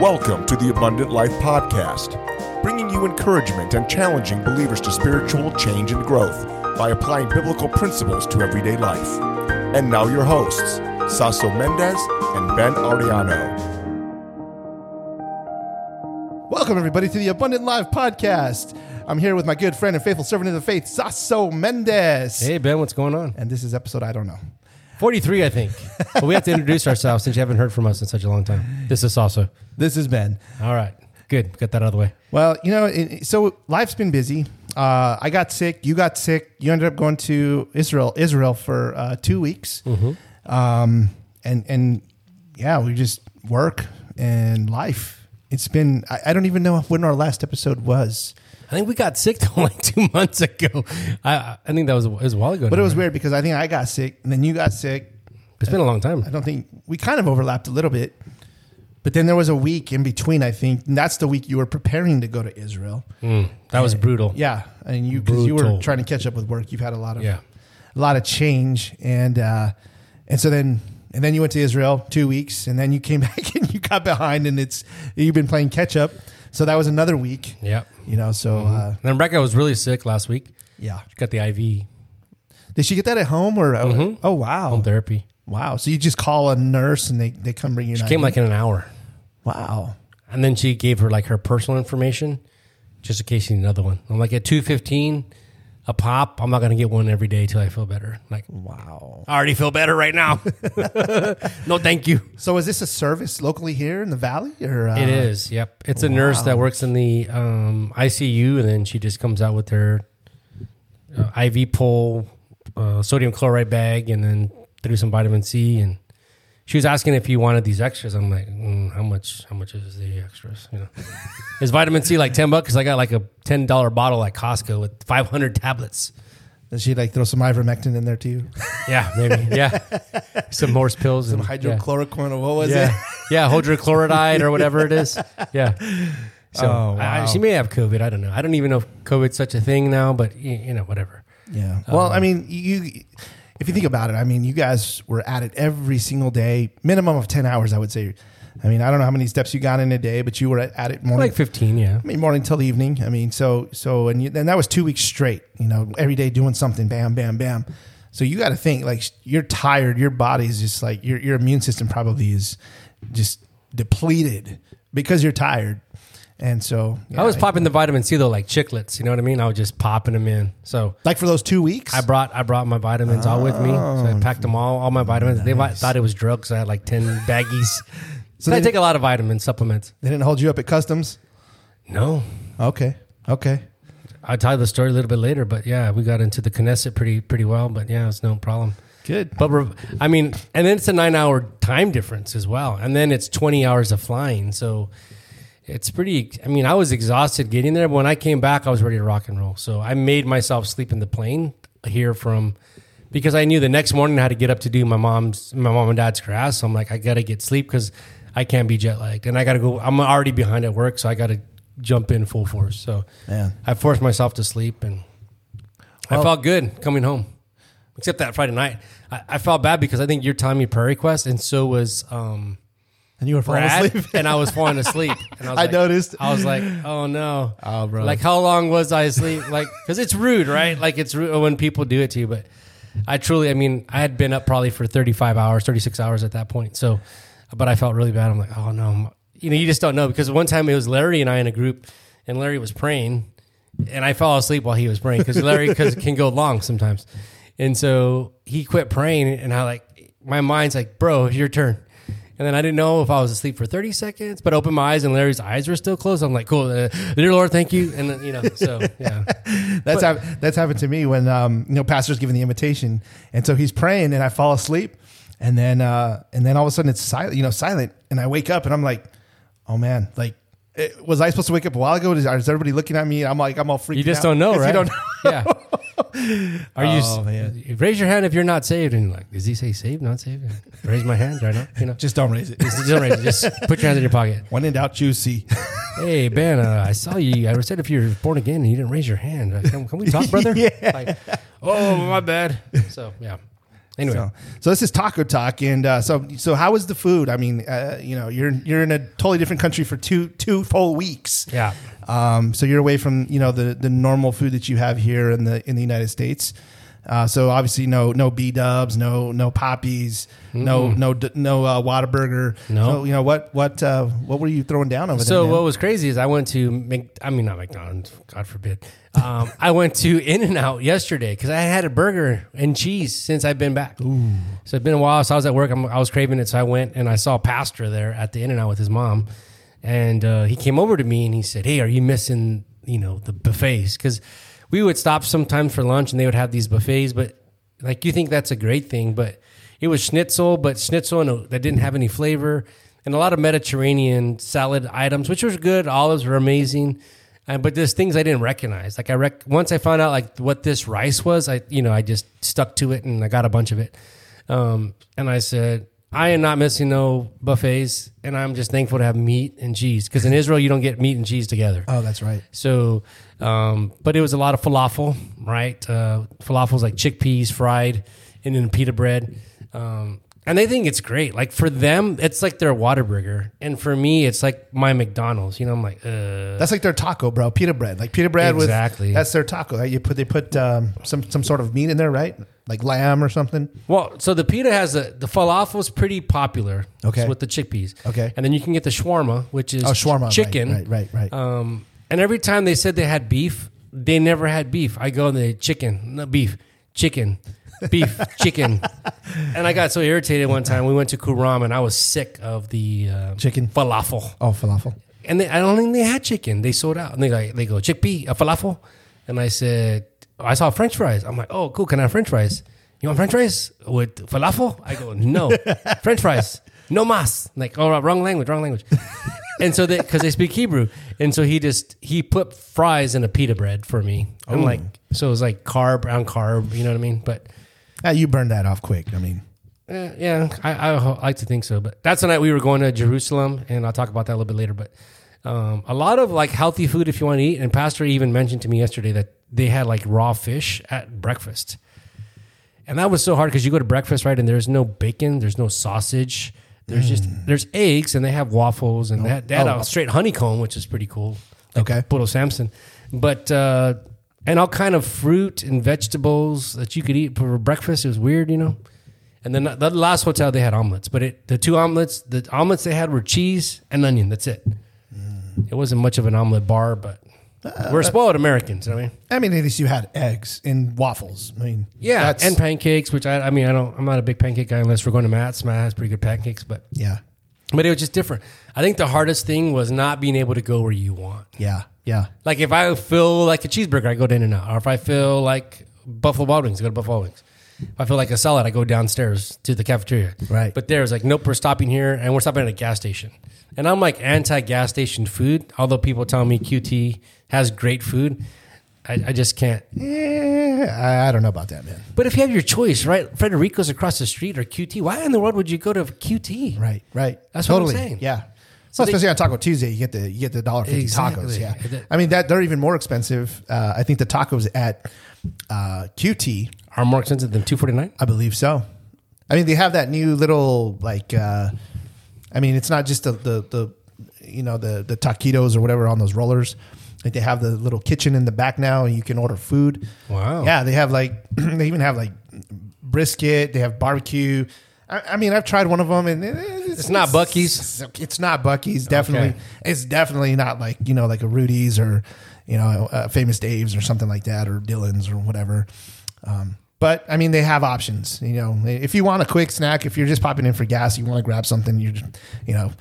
Welcome to the Abundant Life Podcast, bringing you encouragement and challenging believers to spiritual change and growth by applying biblical principles to everyday life. And now, your hosts, Saso Mendez and Ben Ariano. Welcome, everybody, to the Abundant Life Podcast. I'm here with my good friend and faithful servant of the faith, Saso Mendez. Hey Ben, what's going on? And this is episode I don't know. 43, I think. but we have to introduce ourselves since you haven't heard from us in such a long time. This is Saso. This is Ben. All right. Good. Got that out of the way. Well, you know, it, so life's been busy. Uh, I got sick. You got sick. You ended up going to Israel, Israel for uh, two weeks. Um, and and yeah, we just work and life. It's been. I, I don't even know when our last episode was, I think we got sick like two months ago. I I think that was, it was a while ago. but now, it was right? weird because I think I got sick and then you got sick. It's been a long time. I don't think we kind of overlapped a little bit. But then there was a week in between, I think. And that's the week you were preparing to go to Israel. Mm, that was brutal. Yeah. And you, because you were trying to catch up with work. You've had a lot of, Yeah. a lot of change. And, uh, and so then, and then you went to Israel two weeks and then you came back and you got behind and it's, you've been playing catch up. So that was another week, Yep. you know, so, uh, Then Rebecca was really sick last week. yeah. She got the IV Did she get that at home or, Mhm. oh, wow. home therapy. Wow. So you just call a nurse and they, they come bring you She came IV? like in an hour. wow. And then she gave her like her personal information just in case you need another one. I'm like at 215 a pop. I'm not going to get one every day till I feel better. Like, Wow. I already feel better right now. no, thank you. So is this a service locally here in the valley or uh, It is. Yep. It's a nurse that works in the um, ICU, and then she just comes out with her uh, IV pole, uh, sodium chloride bag, and then threw some vitamin C. And she was asking if you wanted these extras. I'm like, mm, how much? How much is the extras? You know, is vitamin C like ten bucks? Because I got like a ten dollar bottle at Costco with 500 tablets. Does she like throw some ivermectin in there too? Yeah, maybe. Yeah, some Morse pills Some and yeah. hydrochloroquine or what was yeah. it? yeah, hydrochloride or whatever it is. Yeah. So Oh, I- I- wow. she may have COVID. I don't know. I don't even know if COVID's such a thing now, but y- you know, whatever. Yeah. Well, I mean, you if you think about it, I mean, you guys were at it every single day, minimum of ten hours, I would say. I mean, I don't know how many steps you got in a day, but you were at, at it morning, Like 15, yeah. I mean, morning till evening. I mean, so so, and you, and that was two weeks straight. You know, every day doing something, bam, bam, bam. So you got to think like you're tired. Your body's just like your your immune system probably is just depleted because you're tired. And so I was popping the vitamin C though, like chiclets. You know what I mean? I was just popping them in. So like for those two weeks. I brought I brought my vitamins all with me. So. I packed them all, all my vitamins. They vi- thought it was drugs. So I had like 10 baggies. so I they- take a lot of vitamin supplements. they didn't hold you up at customs. No. Okay. Okay. I'll tell you the story a little bit later, but yeah, we got into the Knesset pretty pretty well, but yeah, it's no problem. Good. But we're, I mean, and then it's a nine hour time difference as well. And then it's 20 hours of flying. So it's pretty, I mean, I was exhausted getting there. But when I came back, I was ready to rock and roll. So I made myself sleep in the plane here from, because I knew the next morning I had to get up to do my mom's, my mom and dad's grass. So I'm like, I got to get sleep because I can't be jet lagged. And I got to go, I'm already behind at work. So I got to jump in full force. So Man. I forced myself to sleep and I felt good coming home. Except that Friday night. I, I felt bad because I think you're telling me prayer request and so was um And you were falling Brad asleep. and I was falling asleep. And I, was I like, noticed. I was like, oh no. Oh, bro. Like how long was I asleep? Like because it's rude, right? Like it's rude when people do it to you. But I truly, I mean, I had been up probably for 35 hours, 36 hours at that point. So, but I felt really bad. I'm like, oh no, you know, you just don't know because one time it was Larry and I in a group, and Larry was praying, and I fell asleep while he was praying because Larry because it can go long sometimes, and so he quit praying, and I like my mind's like, bro, it's your turn. And then I didn't know if I was asleep for 30 seconds, but I opened my eyes and Larry's eyes were still closed. I'm like, cool, uh, dear Lord, thank you. And then, you know, so yeah. That's hap- that's happened to me when um, you know pastor's giving the invitation, and so he's praying, and I fall asleep, and then uh, and then all of a sudden it's silent, you know, silent, and I wake up, and I'm like, oh man, like. It, was I supposed to wake up a while ago? Is, is everybody looking at me? I'm like, I'm all freaked. Out. You just out. don't know, 'Cause right? You don't know. yeah. Are you? Oh, man. Raise your hand if you're not saved. And you're like, does he say saved, not saved? Raise my hand right now. You know, Just don't raise it. just, don't raise it. Just put your hands in your pocket. When in doubt, choose C. Hey Ben, uh, I saw you. I said if you're born again and you didn't raise your hand, uh, can, can we talk, brother? Yeah. Like, oh, my bad. So yeah. Anyway. so, so this is Taco Talk, and uh, so so how was the food? I mean, uh, you know, you're you're in a totally different country for two two full weeks. Yeah. Um, so you're away from you know the the normal food that you have here in the in the United States. Uh, so obviously no no B Dubs, no no poppies, no no no uh, Whataburger. No. So, you know what what uh, what were you throwing down over So there? man? what was crazy is I went to Mc, I mean not McDonald's, God forbid. Um, I went to In and Out yesterday because I had a burger and cheese since I've been back. So it's been a while. So I was at work. I'm, I was craving it, so I went and I saw Pastor there at the In and Out with his mom, and uh, he came over to me and he said, "Hey, are you missing you know the buffets?" Because we would stop sometimes for lunch and they would have these buffets, but like you think that's a great thing, but it was schnitzel, but schnitzel and that didn't have any flavor, and a lot of Mediterranean salad items, which was good. Olives were amazing, uh, but there's things I didn't recognize. Like I rec- once I found out like what this rice was, I you know I just stuck to it and I got a bunch of it, um, and I said. I am not missing no buffets, and I'm just thankful to have meat and cheese. Because in Israel, you don't get meat and cheese together. oh, that's right. So, um, but it was a lot of falafel, right? Uh, falafels like chickpeas fried and then pita bread. Um, and they think it's great. Like for them, it's like their Whataburger. And for me, it's like my McDonald's. You know, I'm like, uh, That's like their taco, bro. Pita bread, like pita bread Exactly. with that's their taco. Right? You put they put um, some some sort of meat in there, right? Like lamb or something. well, so the pita has a, the falafel's pretty popular. Okay. With the chickpeas. Okay. And then you can get the shawarma, which is Oh, shawarma, right, chicken. right, right, right. Um, and every time they said they had beef, they never had beef. I go and they chicken, no beef, chicken, beef, chicken. And I got so irritated one time. We went to Kuram and I was sick of the uh, Chicken? falafel. Oh, falafel. And they, I don't think they had chicken. They sold out. And they like they go chickpea, a falafel. And I said, I saw French fries. I'm like, oh, cool. Can I have French fries? You want French fries with falafel? I go, no. French fries, no mas. Like, oh, wrong language, wrong language. and so they, because they speak Hebrew, and so he just he put fries in a pita bread for me. I'm Oh. like, so it was like carb on carb. You know what I mean? But Ah, you burned that off quick. I mean, Eh, yeah, I, I ho- like to think so. But that's the night we were going to Jerusalem, and I'll talk about that a little bit later. But um, a lot of like healthy food if you want to eat. And Pastor even mentioned to me yesterday that they had like raw fish at breakfast, and that was so hard because you go to breakfast right, and there's no bacon, there's no sausage, there's just there's eggs, and they have waffles, and they had, they had Oh. a straight honeycomb, which is pretty cool. Like Okay. Puro Samson, but. uh and all kind of fruit and vegetables that you could eat for breakfast. It was weird, you know. And then the last hotel they had omelets, but it the two omelets the omelets they had were cheese and onion. That's it. It wasn't much of an omelet bar, but uh, we're uh, spoiled Americans. You know what I mean, I mean, at least you had eggs and waffles. I mean, yeah, and pancakes. Which I, I mean, I don't. I'm not a big pancake guy unless we're going to Matt's. Matt has pretty good pancakes, but yeah, but it was just different. I think the hardest thing was not being able to go where you want. yeah, yeah. Like if I feel like a cheeseburger, I go to In and Out. Or if I feel like Buffalo Wild Wings, I go to Buffalo Wings. If I feel like a salad, I go downstairs to the cafeteria. Right. But there's like, nope, we're stopping here and we're stopping at a gas station. And I'm like anti gas station food, although people tell me QT has great food. I, I just can't. Eh, I, I don't know about that, man. But if you have your choice, right? Frederico's across the street or QT, why in the world would you go to QT? Right, right. That's what I'm totally. saying. Yeah. So So they- especially on Taco Tuesday, you get the you get the dollar fifty Exactly. tacos. Yeah, I mean that they're even more expensive. Uh, I think the tacos at uh, QT, Are more expensive than 249 I believe so. I mean they have that new little like. Uh, I mean it's not just the the, the you know the the taquitos or whatever on those rollers. Like they have the little kitchen in the back now, and you can order food. Wow. Yeah, they have like they even have like brisket. They have barbecue. I, I mean, I've tried one of them, and it- it's, It's not Buc-ee's? It's not Buc-ee's. Definitely, Okay. it's definitely not like you know like a Rudy's or you know uh, Famous Dave's or something like that or Dillon's or whatever. Um, but I mean, they have options. You know, if you want a quick snack, if you're just popping in for gas, you want to grab something. You just, you know.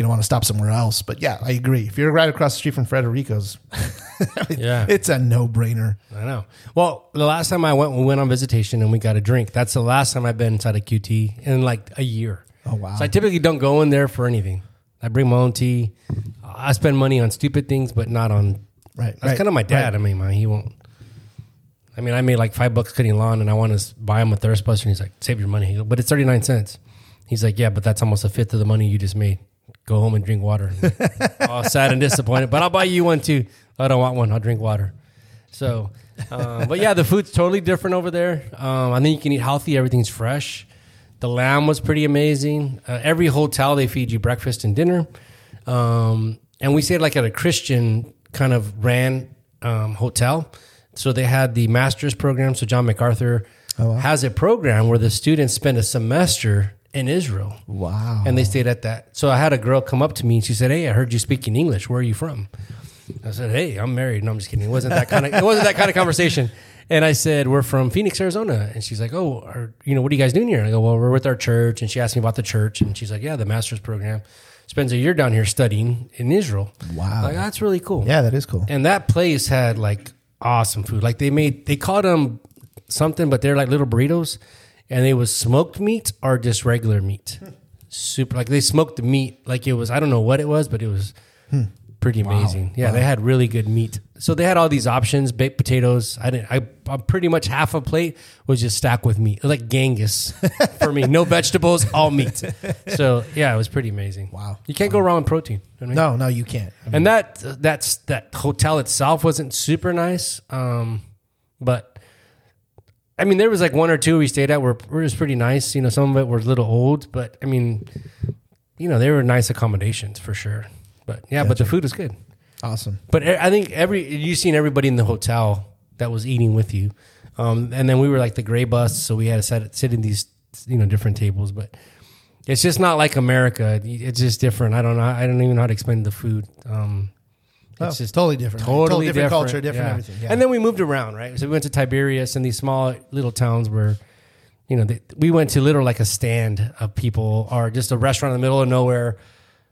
You don't want to stop somewhere else, but yeah, I agree. If you're right across the street from Frederico's, Yeah. it's a no-brainer. I know. Well, the last time I went, we went on visitation and we got a drink. That's the last time I've been inside a QT in like a year. Oh wow! So I typically don't go in there for anything. I bring my own tea. I spend money on stupid things, but not on. Right, That's right, kind of my dad. right. I mean, my, he won't. I mean, I made like five bucks cutting lawn, and I want to buy him a thirst buster. And he's like, "Save your money." He go, but it's thirty nine cents. He's like, "Yeah, but that's almost a fifth of the money you just made. Go home and drink water." Oh, sad and disappointed. But I'll buy you one too. I don't want one. I'll drink water. So Um, but yeah, the food's totally different over there. Um, I think you can eat healthy. Everything's fresh. The lamb was pretty amazing. Uh, every hotel they feed you breakfast and dinner. Um, and we stayed like at a Christian kind of ran um, hotel. So they had the master's program. So John MacArthur has a program where the students spend a semester in Israel. Wow. And they stayed at that. So I had a girl come up to me and she said, "Hey, I heard you speaking English. Where are you from?" I said, "Hey, I'm married." No, I'm just kidding. It wasn't that kind of. It wasn't that kind of conversation. And I said, "We're from Phoenix, Arizona." And she's like, "Oh, are, you know, what are you guys doing here?" And I go, "Well, we're with our church." And she asked me about the church, and she's like, "Yeah, the master's program spends a year down here studying in Israel." Wow. like that's really cool. yeah, that is cool. And that place had like awesome food. Like they made, they called them something, but they're like little burritos, and it was smoked meat or just regular meat. Super, like they smoked the meat like it was. I don't know what it was, but it was pretty amazing. Yeah, they had really good meat. So they had all these options: baked potatoes. I didn't. I I'm pretty much half a plate was just stacked with meat, like Genghis for me. No vegetables, all meat. So yeah, it was pretty amazing. Wow. you can't go wrong with protein. You know what I mean? No, no, you can't. I and that that's that hotel itself wasn't super nice um but i mean there was like one or two we stayed at where where it was pretty nice you know some of it were a little old but i mean you know they were nice accommodations for sure but yeah but the food was good awesome. but I think every you seen everybody in the hotel that was eating with you um and then we were like the gray bus so we had to sit, sit in these you know different tables but it's just not like America. It's just different. I don't know. I don't even know how to explain the food. Um, it's oh. just totally different. right? totally different, different, culture, different yeah. everything. Yeah. And then we moved around, right? So we went to Tiberias and these small little towns where, you know, they, we went to literally like a stand of people or just a restaurant in the middle of nowhere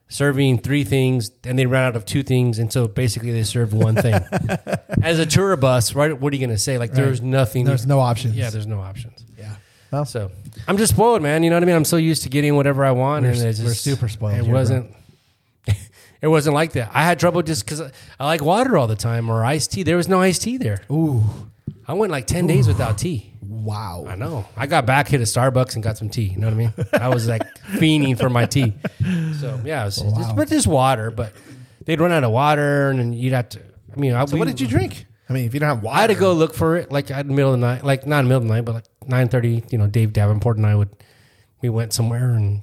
serving three things and they ran out of two things. And so basically they served one thing. As a tour bus, right? What are you going to say? Like there's nothing. there's no options. yeah, there's no options. yeah. Well, So I'm just spoiled, man. You know what I mean? I'm so used to getting whatever I want, We're and it's just, we're super spoiled It here, bro. It wasn't like that. I had trouble just because I like water all the time or iced tea. There was no iced tea there. ooh, I went like ten days without tea. wow. I know. I got back hit a Starbucks and got some tea. You know what I mean? I was like fiending for my tea. So yeah, it was just, but just water. But they'd run out of water, and then you'd have to. I mean, I, So what did you drink? I mean, if you don't have water, I had to go look for it, like at the middle of the night, like not in the middle of the night, but like nine thirty. You know, Dave Davenport and I would, we went somewhere and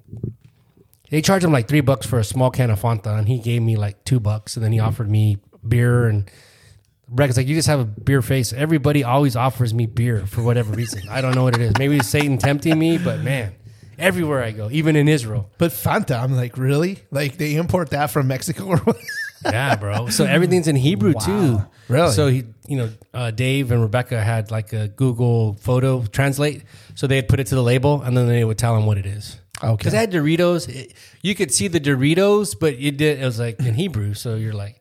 they charged him like three bucks for a small can of Fanta, and he gave me like two bucks, and then he offered me beer and. Breck's like, you just have a beer face. Everybody always offers me beer for whatever reason. I don't know what it is. Maybe it's Satan tempting me, but man, everywhere I go, even in Israel, But Fanta, I'm like, really? Like they import that from Mexico or what? Yeah, bro. So everything's in Hebrew too. Really? So he, you know, uh, Dave and Rebecca had like a Google photo translate. So they'd put it to the label, and then they would tell him what it is. Okay. Because I had Doritos. It- you could see the Doritos, but it did. It was like in Hebrew. So you're like,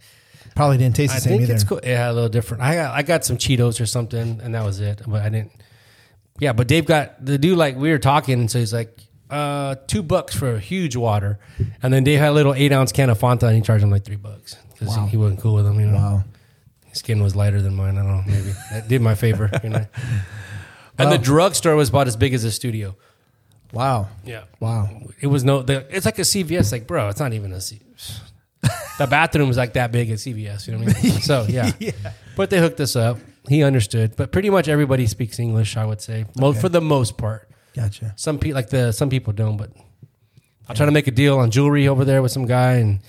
Probably didn't taste the I same think either. it's cool. Yeah, a little different. I got, I got some Cheetos or something, and that was it. But I didn't. Yeah, but Dave got the dude. Like we were talking, and so he's like, uh, two bucks for a huge water, and then Dave had a little eight ounce can of Fanta, and he charged him like three bucks because Wow. he, he wasn't cool with him. You know, Wow. his skin was lighter than mine. I don't know, maybe that did my favor. You know, and the drugstore was about as big as a studio. Wow. Yeah, Wow. it was no. The, it's like a CVS. Like, bro, it's not even a. C- the bathroom was like that big at CVS. You know what I mean? So yeah. yeah. but they hooked us up. He understood. But pretty much everybody speaks English. I would say, Mo Okay. for the most part. Gotcha. Some people like the some people don't. But I'm trying to make a deal on jewelry over there with some guy, and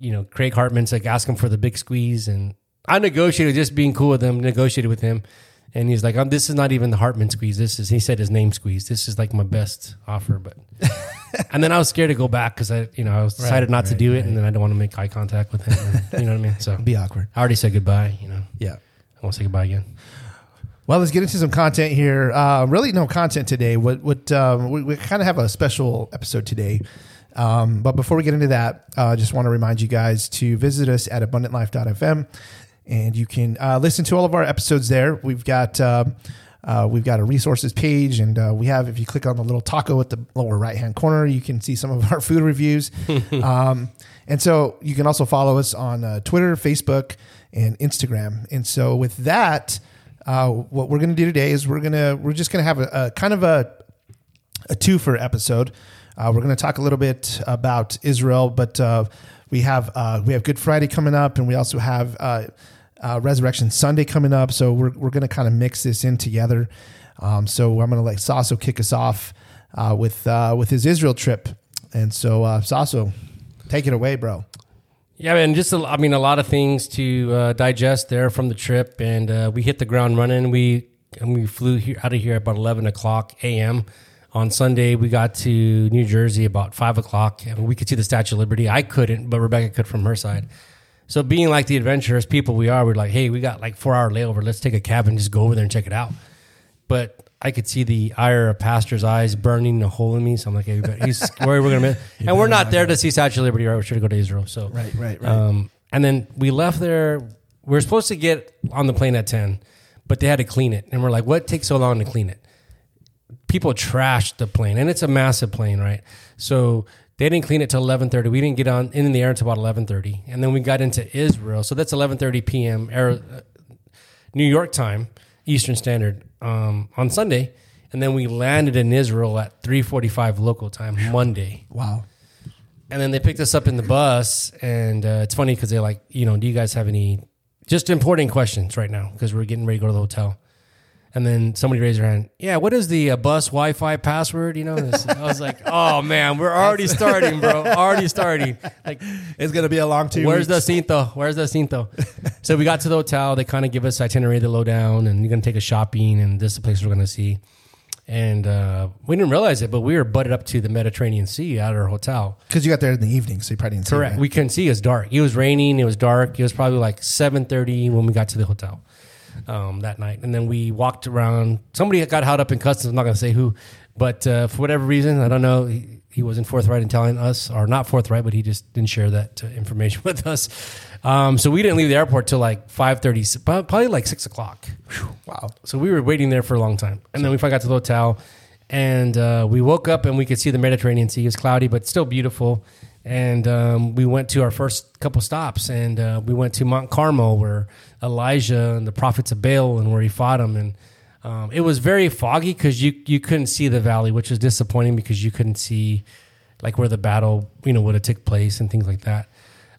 you know, Craig Hartman's like asking for the big squeeze, and I negotiated just being cool with him. Negotiated with him. And he's like, um, "This is not even the Hartman squeeze. This is." He said his name squeeze. This is like my best offer, but. and then I was scared to go back because I, you know, I was decided not to do it, right. and then I don't want to make eye contact with him. and- you know what I mean? So Be awkward. I already said goodbye. You know, Yeah. I won't say goodbye again. Well, let's get into some content here. Uh, really, no content today. What what um, we, we kind of have a special episode today. Um, but before we get into that, uh, I just want to remind you guys to visit us at abundantlife.fm, and you can uh, listen to all of our episodes there. We've got um uh, we've got a resources page, and uh, we have if you click on the little taco at the lower right hand corner, you can see some of our food reviews. um, and so you can also follow us on uh, Twitter, Facebook, and Instagram. And so with that uh, what we're going to do today is we're gonna we're just gonna have a, a kind of a a twofer episode. Uh, we're going to talk a little bit about Israel, but uh, we have uh, we have Good Friday coming up, and we also have uh, Resurrection Sunday coming up, so we're we're going to kind of mix this in together. Um, so I'm going to let Saso kick us off uh, with uh, with his Israel trip, and so uh, Saso, take it away, bro. Yeah, and just a, I mean a lot of things to uh, digest there from the trip, and uh, we hit the ground running. We and we flew here, out of here about eleven o'clock a.m. on Sunday. We got to New Jersey about five o'clock, and we could see the Statue of Liberty. I couldn't, but Rebecca could from her side. So being like the adventurous people we are, we're like, hey, we got like four hour layover. Let's take a cab and just go over there and check it out. But I could see the ire of Pastor's eyes burning a hole in me. So I'm like, hey, he's worried we're gonna miss. and we're not there to see Statue of Liberty, right? We're sure to go to Israel. So Right, right, right. um, and then we left there. We are supposed to get on the plane at 10, but they had to clean it. And we're like, what takes so long to clean it? People trashed the plane, and it's a massive plane, right? So they didn't clean it till 11:30. We didn't get on in the air until about 11:30, and then we got into Israel. So that's 11:30 p.m. Air, uh, New York time, Eastern Standard, um, on Sunday, and then we landed in Israel at 3:45 local time Monday. Wow. And then they picked us up in the bus, and uh, it's funny because they're like, you know, do you guys have any just important questions right now? Because we're getting ready to go to the hotel. And then somebody raised their hand. Yeah, what is the uh, bus Wi-Fi password? You know, this, I was like, oh man, we're already starting, bro. Already starting. Like, It's going to be a long two. where's the weeks. cinto? Where's the cinto? so we got to the hotel. They kind of give us itinerary, the lowdown, and you're gonna take a shopping, and this is the place we're gonna see. And uh, we didn't realize it, but we were butted up to the Mediterranean Sea at our hotel. Because you got there in the evening, so you probably didn't see Correct. it. We couldn't see. It was dark. It was raining. It was dark. It was probably like seven thirty when we got to the hotel um, that night, and then we walked around. Somebody got held up in customs. I'm not going to say who, but uh, for whatever reason, I don't know. He, he wasn't forthright in telling us, or not forthright, but he just didn't share that uh, information with us. Um, so we didn't leave the airport till like five thirty, probably like six o'clock. Wow. So we were waiting there for a long time, and then we finally got to the hotel, and uh, we woke up and we could see the Mediterranean Sea. It was cloudy, but still beautiful. And um, we went to our first couple stops, and uh, we went to Mount Carmel, where Elijah and the prophets of Baal, and where he fought them. And um, it was very foggy because you you couldn't see the valley, which was disappointing because you couldn't see like where the battle you know would have took place and things like that.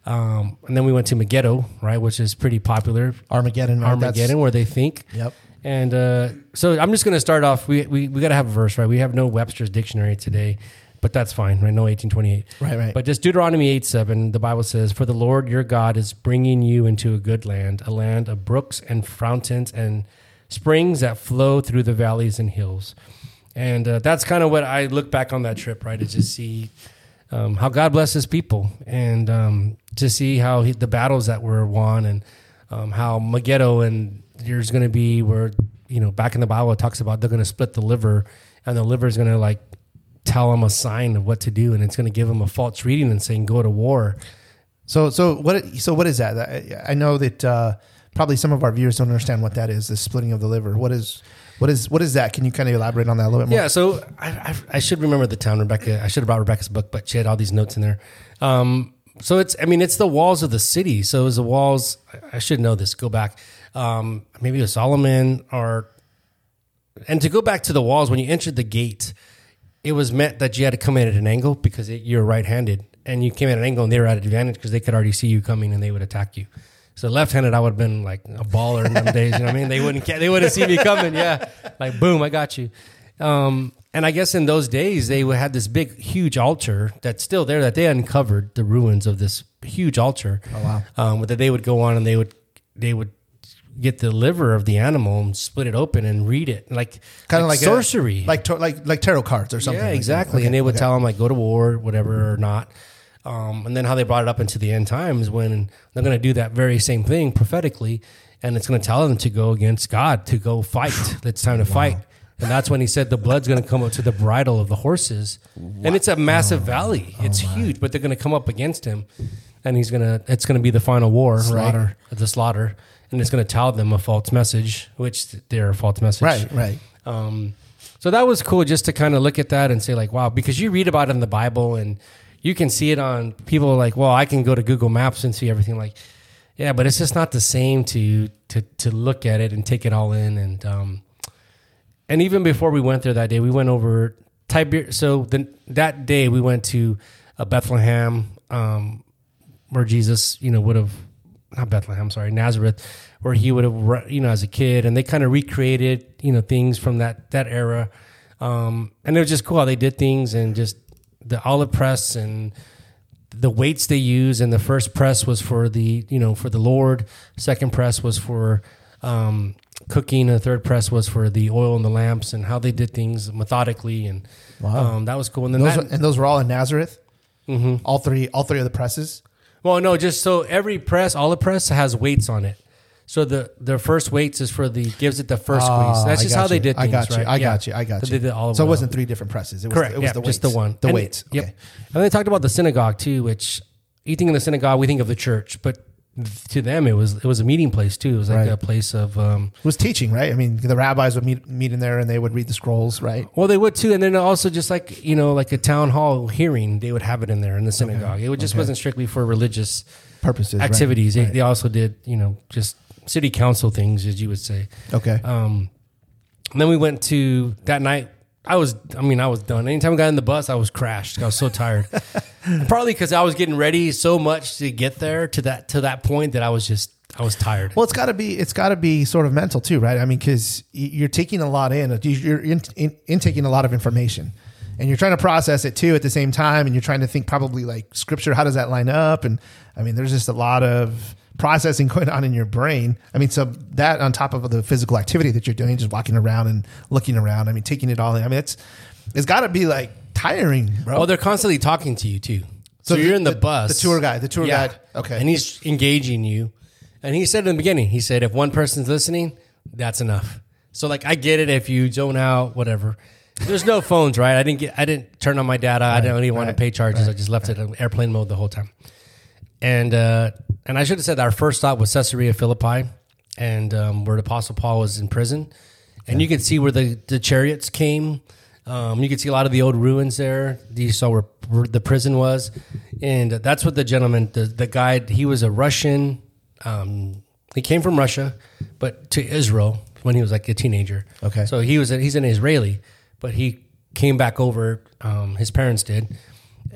Um, and then we went to Megiddo, right, which is pretty popular. Armageddon. right? That's- Armageddon, where they think. Yep. And uh, so I'm just going to start off. We we, we got to have a verse, right? We have no Webster's dictionary today, but that's fine, right? No 1828. Right, right. But just Deuteronomy 8 7, the Bible says, For the Lord your God is bringing you into a good land, a land of brooks and fountains and springs that flow through the valleys and hills. And uh, that's kind of what I look back on that trip, right? Is just see um, how God blesses people and um, to see how he, the battles that were won and um, how Megiddo and there's going to be where, you know, back in the Bible, it talks about they're going to split the liver and the liver is going to like tell them a sign of what to do and it's going to give them a false reading and saying go to war. So, so what? So, what is that? I, I know that uh, probably some of our viewers don't understand what that is. The splitting of the liver. What is? What is? What is that? Can you kind of elaborate on that a little bit more? Yeah, so I, I, I should remember the town, Rebecca. I should have brought Rebecca's book, but she had all these notes in there. Um, so it's, I mean, it's the walls of the city. So it was the walls. I- I should know this. Go back. Um, maybe it was Solomon or, and to go back to the walls when you entered the gate, it was meant that you had to come in at an angle because it, you're right-handed, and you came at an angle and they were at an advantage because they could already see you coming and they would attack you. So left-handed, I would have been like a baller in them days. You know what I mean? They wouldn't they wouldn't see me coming. Yeah, like boom, I got you. Um, and I guess in those days they would had this big, huge altar that's still there. That they uncovered the ruins of this huge altar. Oh wow! Um, that they would go on and they would they would get the liver of the animal and split it open and read it like Kind of like, a- sorcery, like to, like like tarot cards or something. yeah, like exactly. Okay, and they would okay. tell them like go to war, whatever or not. Um, and then how they brought it up into the end times when they're going to do that very same thing prophetically, and it's going to tell them to go against God, to go fight. it's time to fight. And that's when he said the blood's going to come up to the bridle of the horses, and it's a massive valley. Oh, It's huge, but they're going to come up against him, and he's going to. It's going to be the final war, Slaughter. right? The slaughter, and it's going to tell them a false message, which they're a false message, Right, right. um, so that was cool just to kind of look at that and say like, wow, because you read about it in the Bible and you can see it on people like, well, I can go to Google Maps and see everything. Like, yeah, but it's just not the same to to to look at it and take it all in. And um, and even before we went there that day, we went over Tiber. So the, that day we went to uh, Bethlehem, um, where Jesus, you know, would have not Bethlehem, sorry, Nazareth, where he would have, you know, as a kid, and they kind of recreated, you know, things from that that era, um, and it was just cool how they did things and just the olive press and the weights they use. And the first press was for the, you know, for the Lord. Second press was for um, cooking. And the third press was for the oil and the lamps and how they did things methodically. And um, that was cool. And then Those that, were- and those were all in Nazareth. Mm-hmm. All three, all three of the presses. Well, no, just so every press, all the press has weights on it. So the the first weights is for the gives it the first Ah, squeeze. That's I just got how they you. did I things, got you. right? I Yeah. got you. I got So you. they did olive so it wasn't three different presses. It was, Correct. It was yeah, the weights. just the one. The And- weights. Yep. Okay. And they talked about the synagogue too, which eating in the synagogue, we think of the church, but to them it was it was a meeting place too. It was like Right. a place of um, It was teaching, right? I mean, the rabbis would meet meet in there and they would read the scrolls, right? well, they would too, and then also just like you know, like a town hall hearing, they would have it in there in the synagogue. It would- just wasn't strictly for religious Purposes, right? activities. They, Right. they also did you know just city council things, as you would say. Okay. Um, and then we went to that night. I was, I mean, I was done. Anytime I got in the bus, I was crashed. I was so tired. Probably because I was getting ready so much to get there to that to that point that I was just, I was tired. Well, it's got to be it's got to be sort of mental too, right? I mean, because you're taking a lot in, uh, you're in, in, intaking a lot of information, and you're trying to process it too at the same time, and you're trying to think probably like scripture, how does that line up? And I mean, there's just a lot of processing going on in your brain. I mean, so that on top of the physical activity that you're doing, just walking around and looking around. I mean, taking it all in. I mean, it's it's got to be like tiring, bro. well, they're constantly talking to you too. So, So you're the- in the, the- bus. the tour guide- the tour guide, okay. And he's engaging you. And he said in the beginning, he said, if one person's listening, that's enough. So like, I get it if you zone out, whatever. There's no phones, right? I didn't get, I didn't turn on my data. I didn't even want to pay charges. I just left it in airplane mode the whole time. And uh, and I should have said our first stop was Caesarea Philippi, and um, where the Apostle Paul was in prison, and you could see where the, the chariots came. Um, you could see a lot of the old ruins there. You saw where, where the prison was, and that's what the gentleman, the, the guide, he was a Russian. Um, he came from Russia, but to Israel when he was like a teenager. Okay. so he was a, he's an Israeli, but he came back over. Um, his parents did,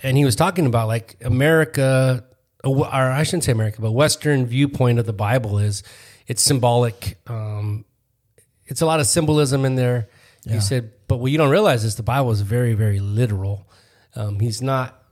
and he was talking about like America, or I shouldn't say America, but Western viewpoint of the Bible is it's symbolic. Um, it's a lot of symbolism in there. He said, but what you don't realize is the Bible is very, very literal. Um, he's not,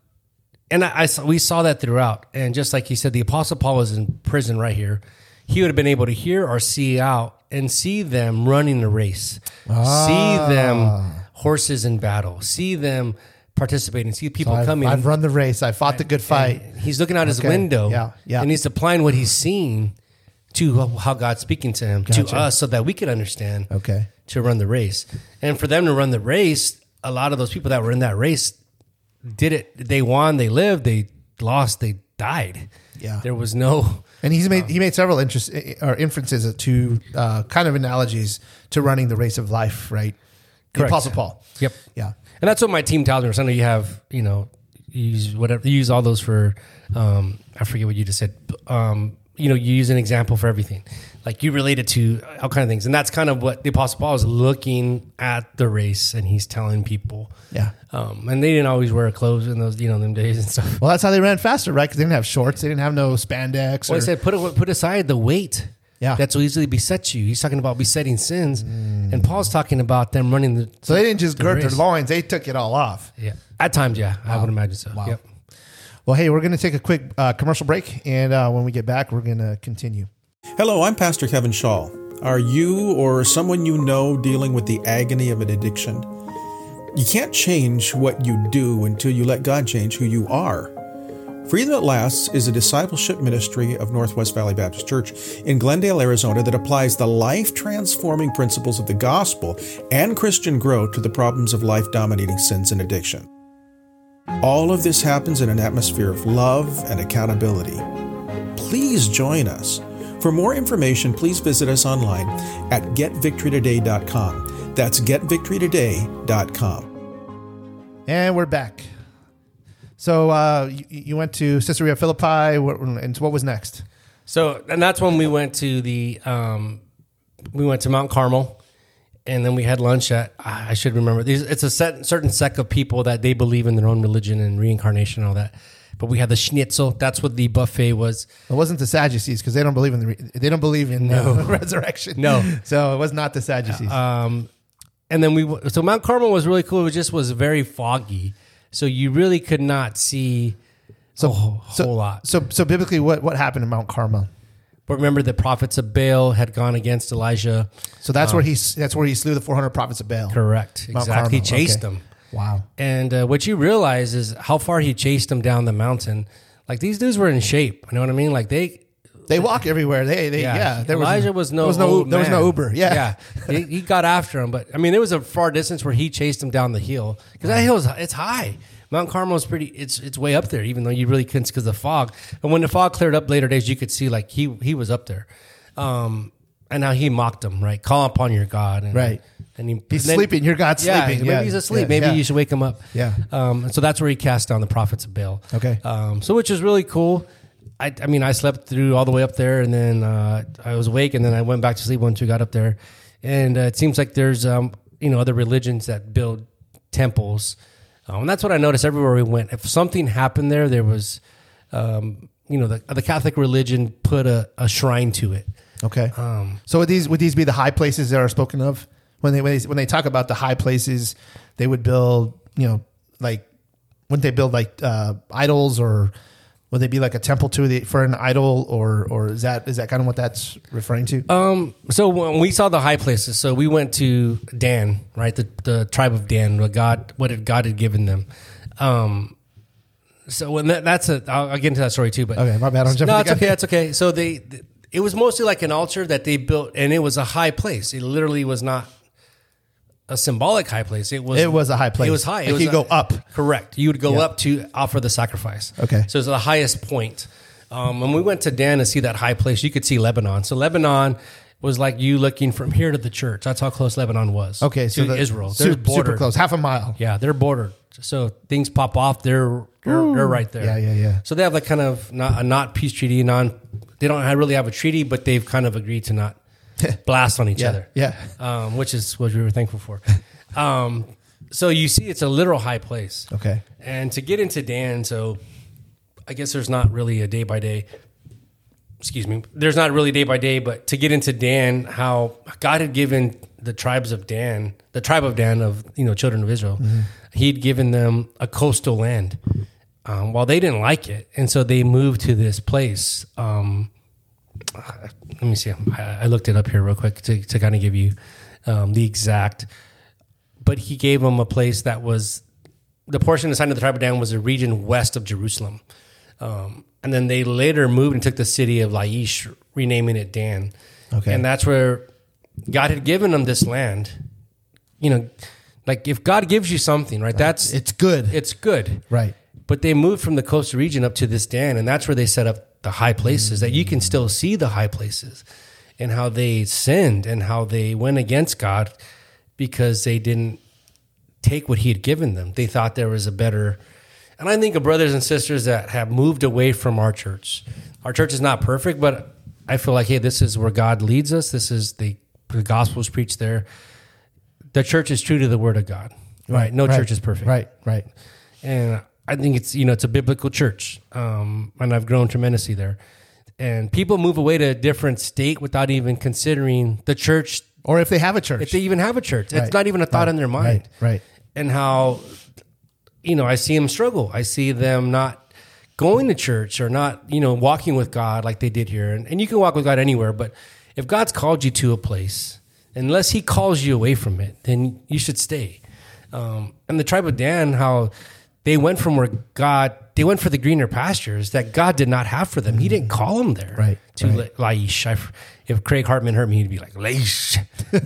and I, I saw, we saw that throughout. And just like he said, the Apostle Paul was in prison right here. He would have been able to hear or see out and see them running the race, see them horses in battle, see them participating, see people I've, coming. I've run the race. I fought the good fight. And he's looking out his Okay. window. Yeah, yeah. And he's applying what he's seeing to how God's speaking to him, to us, so that we could understand Okay. to run the race. And for them to run the race, a lot of those people that were in that race did it. They won, they lived, they lost, they died. Yeah. There was no. And he's made um, he made several interest eh, eh, or inferences to uh, kind of analogies to running the race of life, right? The Correct. Apostle Paul. Yep. Yeah. And that's what my team tells me. So I you have, you know, you use whatever, you use all those for, um, I forget what you just said. Um, you know, you use an example for everything. Like you relate it to all kind of things. And that's kind of what the Apostle Paul is looking at the race and he's telling people. Yeah. Um, and they didn't always wear clothes in those, you know, them days and stuff. Well, that's how they ran faster, right? Because they didn't have shorts. They didn't have no spandex. Well, or, I said, put it, put aside the weight. Yeah. That so easily besets you. He's talking about besetting sins. And Paul's talking about them running the. so they didn't just gird their loins. They took it all off. Yeah. At times, yeah. I would imagine so. Wow. Yep. Well, hey, we're going to take a quick uh, commercial break. And uh, when we get back, we're going to continue. Hello, I'm Pastor Kevin Shaw. Are you or someone you know dealing with the agony of an addiction? You can't change what you do until you let God change who you are. Freedom That Lasts is a discipleship ministry of Northwest Valley Baptist Church in Glendale, Arizona that applies the life transforming principles of the gospel and Christian growth to the problems of life dominating sins and addiction. All of this happens in an atmosphere of love and accountability. Please join us. For more information, please visit us online at getvictorytoday.com. That's getvictorytoday.com. And we're back. So uh, you, you went to Caesarea Philippi. And what was next? So, and that's when we went to the, um, we went to Mount Carmel, and then we had lunch at. I should remember these. It's a set, certain sect of people that they believe in their own religion and reincarnation and all that. but we had the schnitzel. That's what the buffet was. It wasn't the Sadducees because they don't believe in the re- they don't believe in uh, resurrection. No. so it was not the Sadducees. Um, and then we so Mount Carmel was really cool. It just was very foggy, so you really could not see so a whole, so, whole lot. So so biblically, what what happened in Mount Carmel? But remember, the prophets of Baal had gone against Elijah. So that's where he that's where he slew the 400 prophets of Baal. Correct, Mount exactly. He chased okay. them. Wow. And uh, what you realize is how far he chased them down the mountain. Like these dudes were in shape. You know what I mean? Like they. They walk everywhere. They they yeah. there Elijah was, no. there was no there was no. Uber. Yeah. yeah. he, he got after him, but I mean, there was a far distance where he chased him down the hill because that hill is it's high. Mount Carmel is pretty. It's it's way up there, even though you really couldn't because the fog. And when the fog cleared up later days, you could see like he he was up there. Um, and now he mocked him, right? Call upon your God, and, Right. And he, He's and then- sleeping. Your God's yeah, sleeping. Maybe Yeah. he's asleep. Yeah. Maybe Yeah. you should wake him up. Yeah. Um, and so that's where he cast down the prophets of Baal. Okay. Um, so which is really cool. I, I mean, I slept through all the way up there, and then uh, I was awake, and then I went back to sleep once we got up there. And uh, it seems like there's um, you know other religions that build temples, um, and that's what I noticed everywhere we went. If something happened there, there was um, you know the the Catholic religion put a, a shrine to it. Okay. Um, so would these would these be the high places that are spoken of when they when they, when they talk about the high places? They would build you know like wouldn't they build like uh, idols or would they be like a temple to the for an idol or or is that is that kind of what that's referring to? Um, so when we saw the high places, so we went to Dan, right? The the tribe of Dan, what God, what had God had given them. Um, so when that, that's a, I'll, I'll get into that story too. But Okay, my bad, I'm No, it's okay. That's okay. So they, it was mostly like an altar that they built, and it was a high place. It literally was not a symbolic high place. It was It was a high place. It was high. Like It was you a- go up. Correct. You would go up to offer the sacrifice. Okay. So it's the highest point. Um, when we went to Dan to see that high place, you could see Lebanon. So Lebanon was like you looking from here to the church. That's how close Lebanon was. Okay, to so the, Israel. They're super, super bordered. close, half a mile. Yeah, they're bordered. So things pop off. They're they're, they're right there. Yeah, yeah, yeah. So they have like kind of not a not peace treaty. Non. They don't really have a treaty, but they've kind of agreed to not blast on each Yeah, other yeah. um, which is what we were thankful for. Um, so you see, it's a literal high place. Okay. And to get into Dan, so I guess there's not really a day by day. Excuse me. There's not really day by day, but to get into Dan, how God had given the tribes of Dan, the tribe of Dan of you know children of Israel, He'd given them a coastal land. Um, while they didn't like it, and so they moved to this place. Um, let me see. I, I looked it up here real quick to, to kind of give you um, the exact. But he gave them a place that was the portion assigned to the tribe of Dan was a region west of Jerusalem, um, and then they later moved and took the city of Laish, renaming it Dan. Okay. and that's where God had given them this land. You know, like if God gives you something, right? That's It's good. it's good, right. but they moved from the coastal region up to this Dan, and that's where they set up the high places that you can still see the high places and how they sinned and how they went against God because they didn't take what He had given them. They thought there was a better. And I think of brothers and sisters that have moved away from our church. Our church is not perfect, but I feel like, hey, this is where God leads us. This is the, the gospel is preached there. The church is true to the word of God, right? No right, church is perfect, Right. Right. and I think it's you know it's a biblical church, um, and I've grown tremendously there. And people move away to a different state without even considering the church, Or if they have a church. if they even have a church. It's not even a thought Right. in their mind. Right. Right. And how, you know, I see them struggle. I see them not going to church or not, you know, walking with God like they did here. And, and you can walk with God anywhere, but if God's called you to a place, unless He calls you away from it, then you should stay. Um, and the tribe of Dan, how they went from where God, they went for the greener pastures that God did not have for them. He didn't mm. call them there. Right, To right. Laish. I, if Craig Hartman heard me, he'd be like, Laish.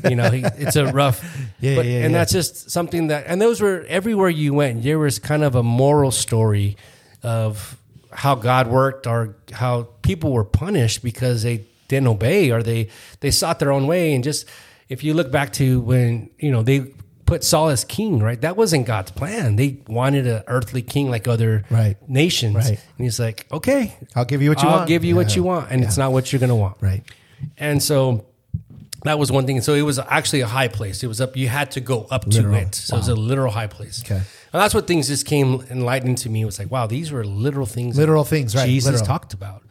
You know, he, it's a rough. Yeah, but, yeah, And yeah. that's just something that, and those were everywhere you went, there was kind of a moral story of how God worked or how people were punished because they didn't obey or they, they sought their own way. And just, if you look back to when, you know, they put Saul as king, right? That wasn't God's plan. They wanted an earthly king like other Right. nations. Right. And he's like, okay, I'll give you what you want. I'll give you what you want. And it's not what you're going to want. Right. And so that was one thing. So it was actually a high place. It was up. You had to go up Literal. to it. So it was a literal high place. Okay. And that's what things just came enlightened to me. It was like, wow, these were literal things. Literal things, right, Jesus literal. talked about.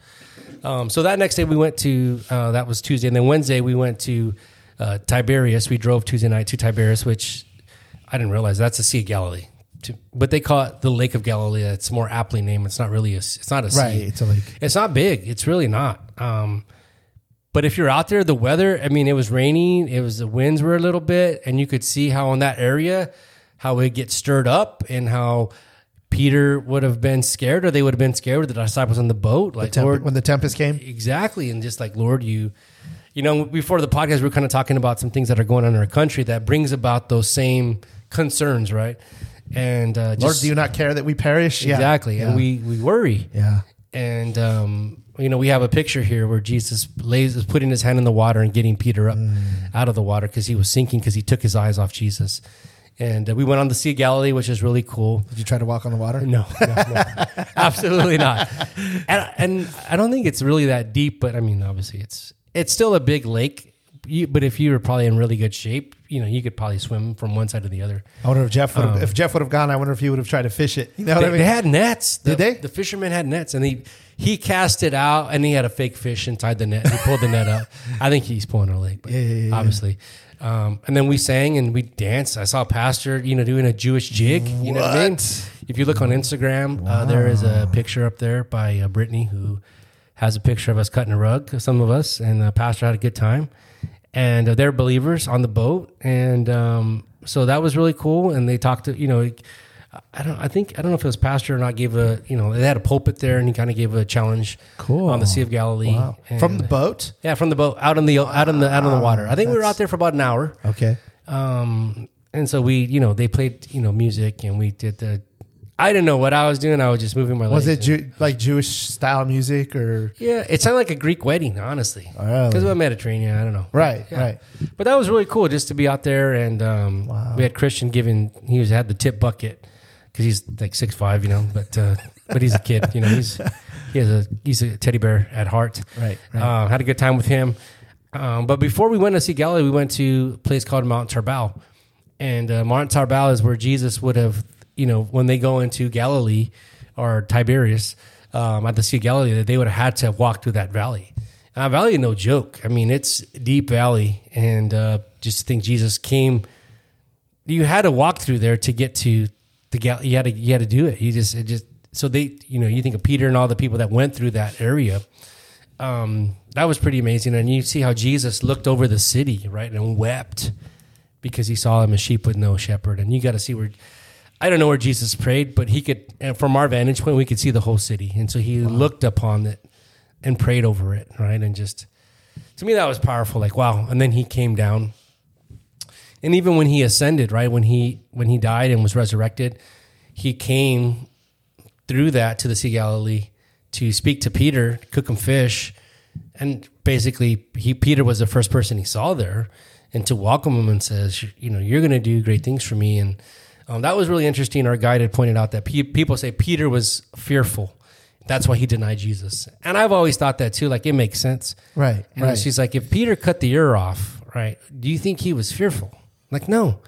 Um, so that next day we went to uh, that was Tuesday, and then Wednesday we went to uh, Tiberias. We drove Tuesday night to Tiberias, which I didn't realize that's the Sea of Galilee. To, but they call it the Lake of Galilee. It's more aptly named. It's not really a. It's not a sea. Right, it's a lake. It's not big. It's really not. Um, but if you're out there, the weather. I mean, it was raining. It was the winds were a little bit, and you could see how in that area, how it gets stirred up, and how Peter would have been scared, or they would have been scared with the disciples on the boat. Like Temp- Lord, when the tempest came. exactly, and just like Lord, you. You know, before the podcast, we are kind of talking about some things that are going on in our country that brings about those same concerns, right? And uh, just, Lord, do you not care that we perish? Exactly, Yeah. and we we worry yeah. and um, you know we have a picture here where Jesus lays is putting his hand in the water and getting Peter up out of the water because he was sinking because he took his eyes off Jesus. And uh, we went on the Sea of Galilee, which is really cool. Did you try to walk on the water? No, no, no. absolutely not. And, and I don't think it's really that deep, but I mean, obviously, it's it's still a big lake. You, but if you were probably in really good shape, you know, you could probably swim from one side to the other. I wonder if Jeff would have, if Jeff would have gone. I wonder if he would have tried to fish it. You know what Um, They, I mean? they had nets. The, Did they? The fisherman had nets, and he he cast it out, and he had a fake fish inside the net. He pulled the net up. I think he's pulling a leg, but Yeah, yeah, yeah. obviously. Um, and then we sang and we danced. I saw a pastor, you know, doing a Jewish jig. You know what I mean? If you look on Instagram, uh, there is a picture up there by uh, Brittany who has a picture of us cutting a rug. Some of us, and the pastor had a good time. And uh, they're believers on the boat, and um, so that was really cool. And they talked to you know. I don't. I think I don't know if it was pastor or not. Gave a you know they had a pulpit there, and he kind of gave a challenge. Cool. on the Sea of Galilee. And- From the boat. yeah, from the boat out on the out on the out on the water. I think we were out there for about an hour. Okay. Um, and so we, you know, they played, you know, music and we did the, I didn't know what I was doing. I was just moving my legs. Was it Jew, like Jewish style music or? Yeah, it sounded like a Greek wedding, honestly. Really? Because we're Mediterranean, I don't know. Right. Yeah. Right. But that was really cool just to be out there. And um, Wow. we had Christian giving, he was had the tip bucket because he's like six five, you know, but uh, but he's a kid, you know, he's he has a he's a teddy bear at heart. Right, right. Uh, had a good time with him. Um, but before we went to see Galilee, we went to a place called Mount Arbel, and uh, Mount Arbel is where Jesus would have, you know, when they go into Galilee or Tiberias um, at the Sea of Galilee, that they would have had to walk through that valley. That valley, no joke. I mean, it's deep valley, and uh, just think Jesus came you had to walk through there to get to the gal. You had to you had to do it. You just it just so they you know you think of Peter and all the people that went through that area. Um, that was pretty amazing, and you see how Jesus looked over the city right and wept because he saw him as sheep with no shepherd. And you got to see where I don't know where Jesus prayed, but he could and from our vantage point we could see the whole city, and so he looked upon it and prayed over it, right, and just to me that was powerful. Like wow, and then he came down. And even when he ascended right when he when he died and was resurrected he came through that to the sea of galilee to speak to peter cook him fish. And basically he peter was the first person he saw there and to welcome him and says you know you're going to do great things for me. And um, that was really interesting our guide had pointed out that pe- people say peter was fearful that's why he denied jesus and i've always thought that too like it makes sense Right. and right. she's like, if Peter cut the ear off, right? Do you think he was fearful? Like, no.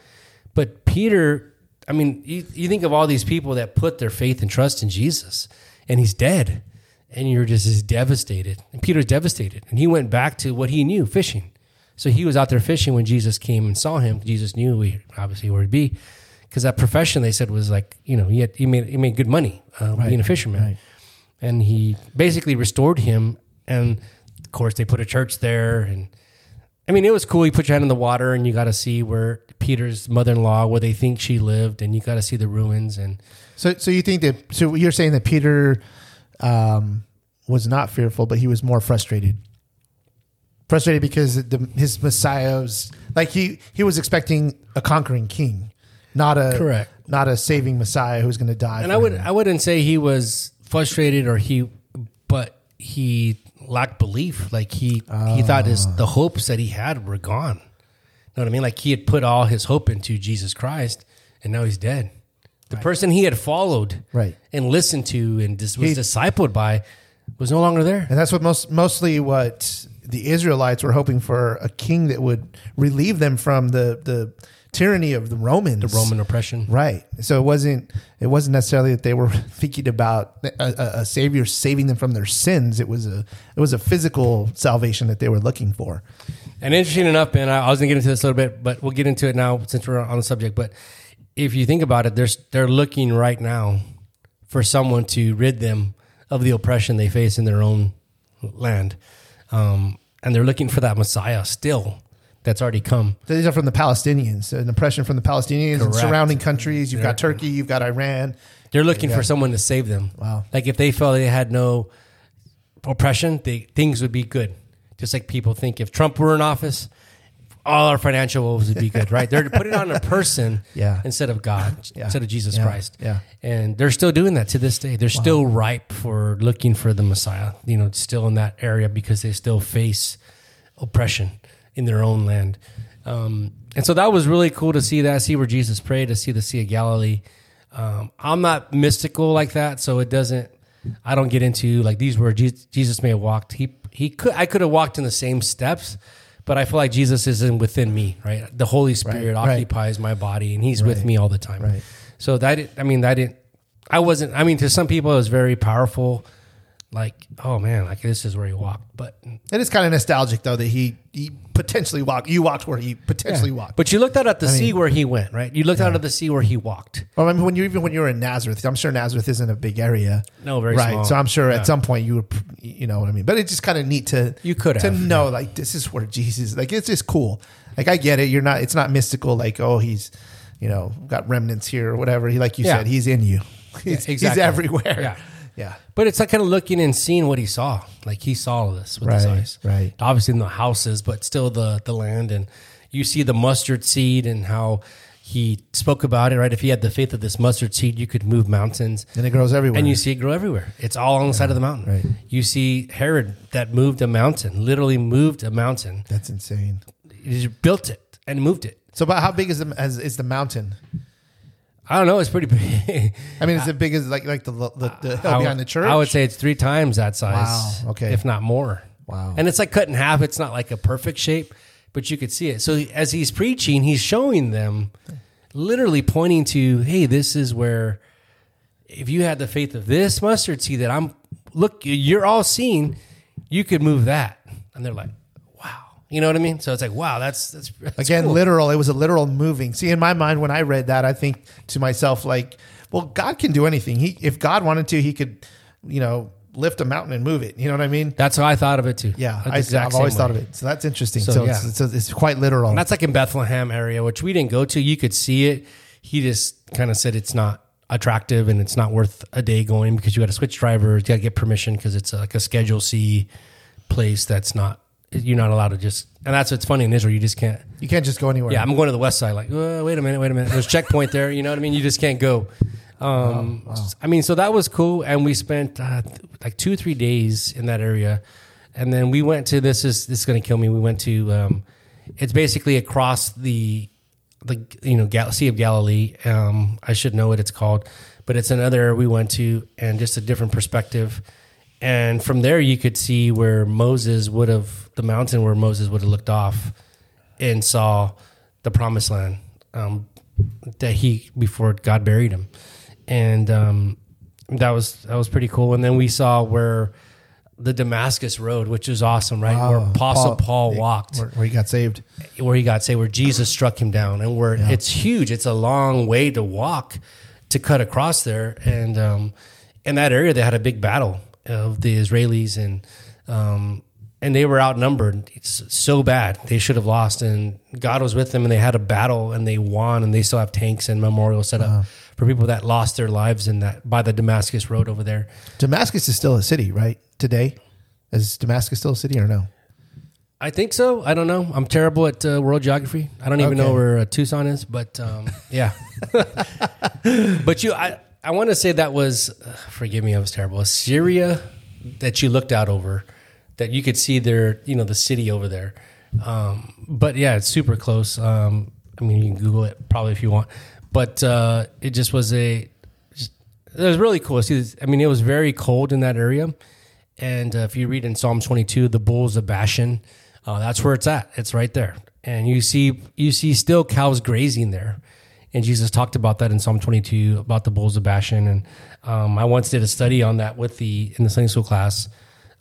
But Peter, I mean, you, you think of all these people that put their faith and trust in Jesus, and he's dead, and you're just as devastated. And Peter's devastated, and he went back to what he knew, fishing. So he was out there fishing when Jesus came and saw him. Jesus knew we obviously where he'd be, because that profession they said was like, you know, he had, he made he made good money uh, being a fisherman right. and he basically restored him. And of course, they put a church there, and I mean, it was cool. You put your hand in the water, and you got to see where Peter's mother-in-law, where they think she lived, and you got to see the ruins. And So, so you think that? So you're saying that Peter um, was not fearful, but he was more frustrated. Frustrated because the, his Messiah was like he he was expecting a conquering king, not a Correct. not a saving Messiah who's going to die. and I would him. I wouldn't say he was frustrated or he, but he lacked belief. Like he he thought his the ah. hopes that he had were gone. You know what I mean? Like he had put all his hope into Jesus Christ, and now he's dead. The person he had followed, Right. and listened to, and dis- was He- discipled by, was no longer there. And that's what most mostly what the Israelites were hoping for a king that would relieve them from the the tyranny of the Romans. The Roman oppression. Right. So it wasn't it wasn't necessarily that they were thinking about a, a, a savior saving them from their sins. It was a it was a physical salvation that they were looking for. And interesting enough, Ben, I, was going to get into this a little bit, but we'll get into it now since we're on the subject. But if you think about it, there's they're looking right now for someone to rid them of the oppression they face in their own land, um, and they're looking for that Messiah still that's already come. So these are from the Palestinians, an oppression from the Palestinians and surrounding countries. You've got They're- Turkey, you've got Iran. They're looking for someone to save them. Wow. Like if they felt they had no oppression, they, things would be good. Just like people think if Trump were in office, all our financial woes would be good, right? They're putting it on a person Yeah. instead of God, Yeah. instead of Jesus Yeah. Christ. Yeah. And they're still doing that to this day. They're still ripe for looking for the Messiah, you know, still in that area because they still face oppression in their own land. Um, and so that was really cool to see that, see where Jesus prayed, to see the Sea of Galilee. Um, I'm not mystical like that, so it doesn't. I don't get into like these were Jesus may have walked. He he could I could have walked in the same steps, but I feel like Jesus isn't within me. Right, the Holy Spirit right. occupies my body, and He's with me all the time. Right. So that I mean that didn't. I wasn't. I mean, to some people, it was very powerful. Like, oh man, like this is where he walked, but It is kind of nostalgic though that he he potentially walked. You walked where he potentially walked. but you looked out at the sea where he went, right? You looked out at the sea where he walked. Well, I mean, when you even when you were in Nazareth, I'm sure Nazareth isn't a big area. No, very right. small. So I'm sure Yeah. at some point you would, you know what I mean. But it's just kind of neat to You could to have, know like this is where Jesus. Like it's just cool. Like I get it. You're not. It's not mystical. Like oh he's, you know, got remnants here or whatever. He like you Yeah. said he's in you. He's, he's exactly. everywhere. Yeah. Yeah. But it's like kind of looking and seeing what he saw. Like he saw this with his Right, eyes. right. Obviously in the houses, but still the the land and you see the mustard seed and how he spoke about it, right? If he had the faith of this mustard seed, you could move mountains. And it grows everywhere. And you see it grow everywhere. It's all on the side of the mountain. right. You see Herod that moved a mountain, literally moved a mountain. That's insane. He just built it and moved it. So, about how big is the is the mountain? I don't know. It's pretty big. I mean, is uh, it big as like like the the, the hill I would- behind the church? I would say it's three times that size. Wow, okay. If not more. Wow. And it's like cut in half. It's not like a perfect shape, but you could see it. So as he's preaching, he's showing them, literally pointing to, hey, this is where, if you had the faith of this mustard seed that I'm, look, you're all seeing, you could move that. And they're like. You know what I mean? So it's like, wow, that's, that's, that's Again, cool. literal. It was a literal moving. See, in my mind, when I read that, I think to myself, like, well, God can do anything. He, if God wanted to, He could, you know, lift a mountain and move it. You know what I mean? That's how I thought of it too. Yeah, I, I've always same thought of it. So that's interesting. So, So, yeah. it's, it's, it's quite literal. And that's like in Bethlehem area, which we didn't go to. You could see it. He just kind of said it's not attractive and it's not worth a day going because you got to switch drivers, you got to get permission because it's like a Schedule C place that's not you're not allowed to just. And that's what's funny in Israel. You just can't. you can't just go anywhere. Yeah, I'm going to the west side. Like, uh, wait a minute, wait a minute. There's a checkpoint there. You know what I mean? You just can't go. Um, I mean, so that was cool, and we spent uh, like two, three days in that area, and then we went to this is this is going to kill me. We went to um, it's basically across the the you know Gal- Sea of Galilee. Um, I should know what it's called, but it's another we went to, and just a different perspective. And from there, you could see where Moses would have the mountain where Moses would have looked off and saw the promised land um, that he before God buried him, and um, that was that was pretty cool. And then we saw where the Damascus Road, which is awesome, right? Where Apostle Paul, walked, where, where he got saved. where he got saved, where Jesus struck him down, and where it's huge. It's a long way to walk to cut across there, and um, in that area they had a big battle of the Israelis, and um, and they were outnumbered. It's so bad they should have lost, and God was with them, and they had a battle, and they won, and they still have tanks and memorials set up for people that lost their lives in that by the Damascus Road over there. Damascus is still a city, right? Today, is Damascus still a city or no? I think so. I don't know. I'm terrible at uh, world geography. I don't even Okay. know where uh, Tucson is, but um, yeah. but you, I, I want to say that was, uh, forgive me, I was terrible. Syria that you looked out over, that you could see their, you know, the city over there. Um, but yeah, it's super close. Um, I mean, you can Google it probably if you want, but uh, it just was a, just, it was really cool. See, I mean, it was very cold in that area. And uh, if you read in Psalm 22, the bulls of Bashan, uh, that's where it's at. It's right there. and you see you see still cows grazing there. And Jesus talked about that in Psalm 22 about the bulls of Bashan. And um, I once did a study on that with the in the Sunday school class.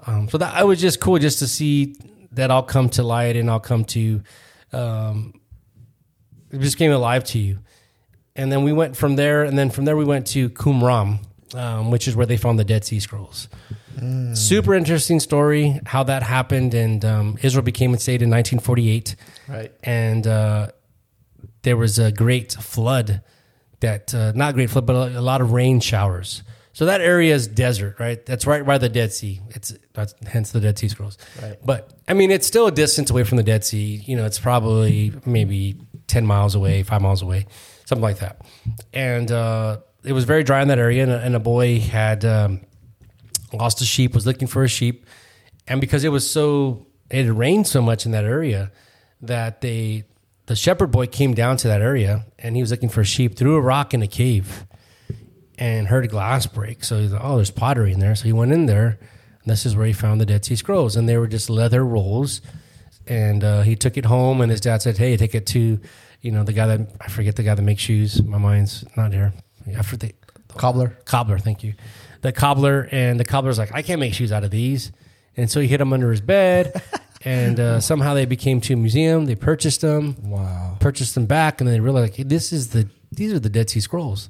Um, so that I was just cool just to see that all come to light and I'll come to um, it just came alive to you. And then we went from there, and then from there we went to Qumran, um, which is where they found the Dead Sea Scrolls. Super interesting story how that happened, and um, Israel became a state in 1948, Right. and uh, there was a great flood. That uh, not great flood, but a, lot of rain showers. So that area is desert, right? That's right by the Dead Sea. It's that's hence the Dead Sea Scrolls. Right. But I mean, it's still a distance away from the Dead Sea. You know, it's probably maybe ten miles away, five miles away, something like that. And uh, it was very dry in that area, and a, and a boy had um, lost a sheep, was looking for a sheep, and because it was so it had rained so much in that area that they the shepherd boy came down to that area and he was looking for a sheep, threw a rock in a cave, and heard a glass break. So he's like, "Oh, there's pottery in there." So he went in there. And this is where he found the Dead Sea Scrolls, and they were just leather rolls. And uh, he took it home, and his dad said, "Hey, take it to, you know, the guy that I forget the guy that makes shoes. My mind's not here. I forget The, Cobbler. cobbler. Thank you. The cobbler and the cobbler's like, I can't make shoes out of these, and so he hid them under his bed, and uh, somehow they became to a museum. They purchased them, Wow. purchased them back, and then they realized like, hey, this is the these are the Dead Sea Scrolls,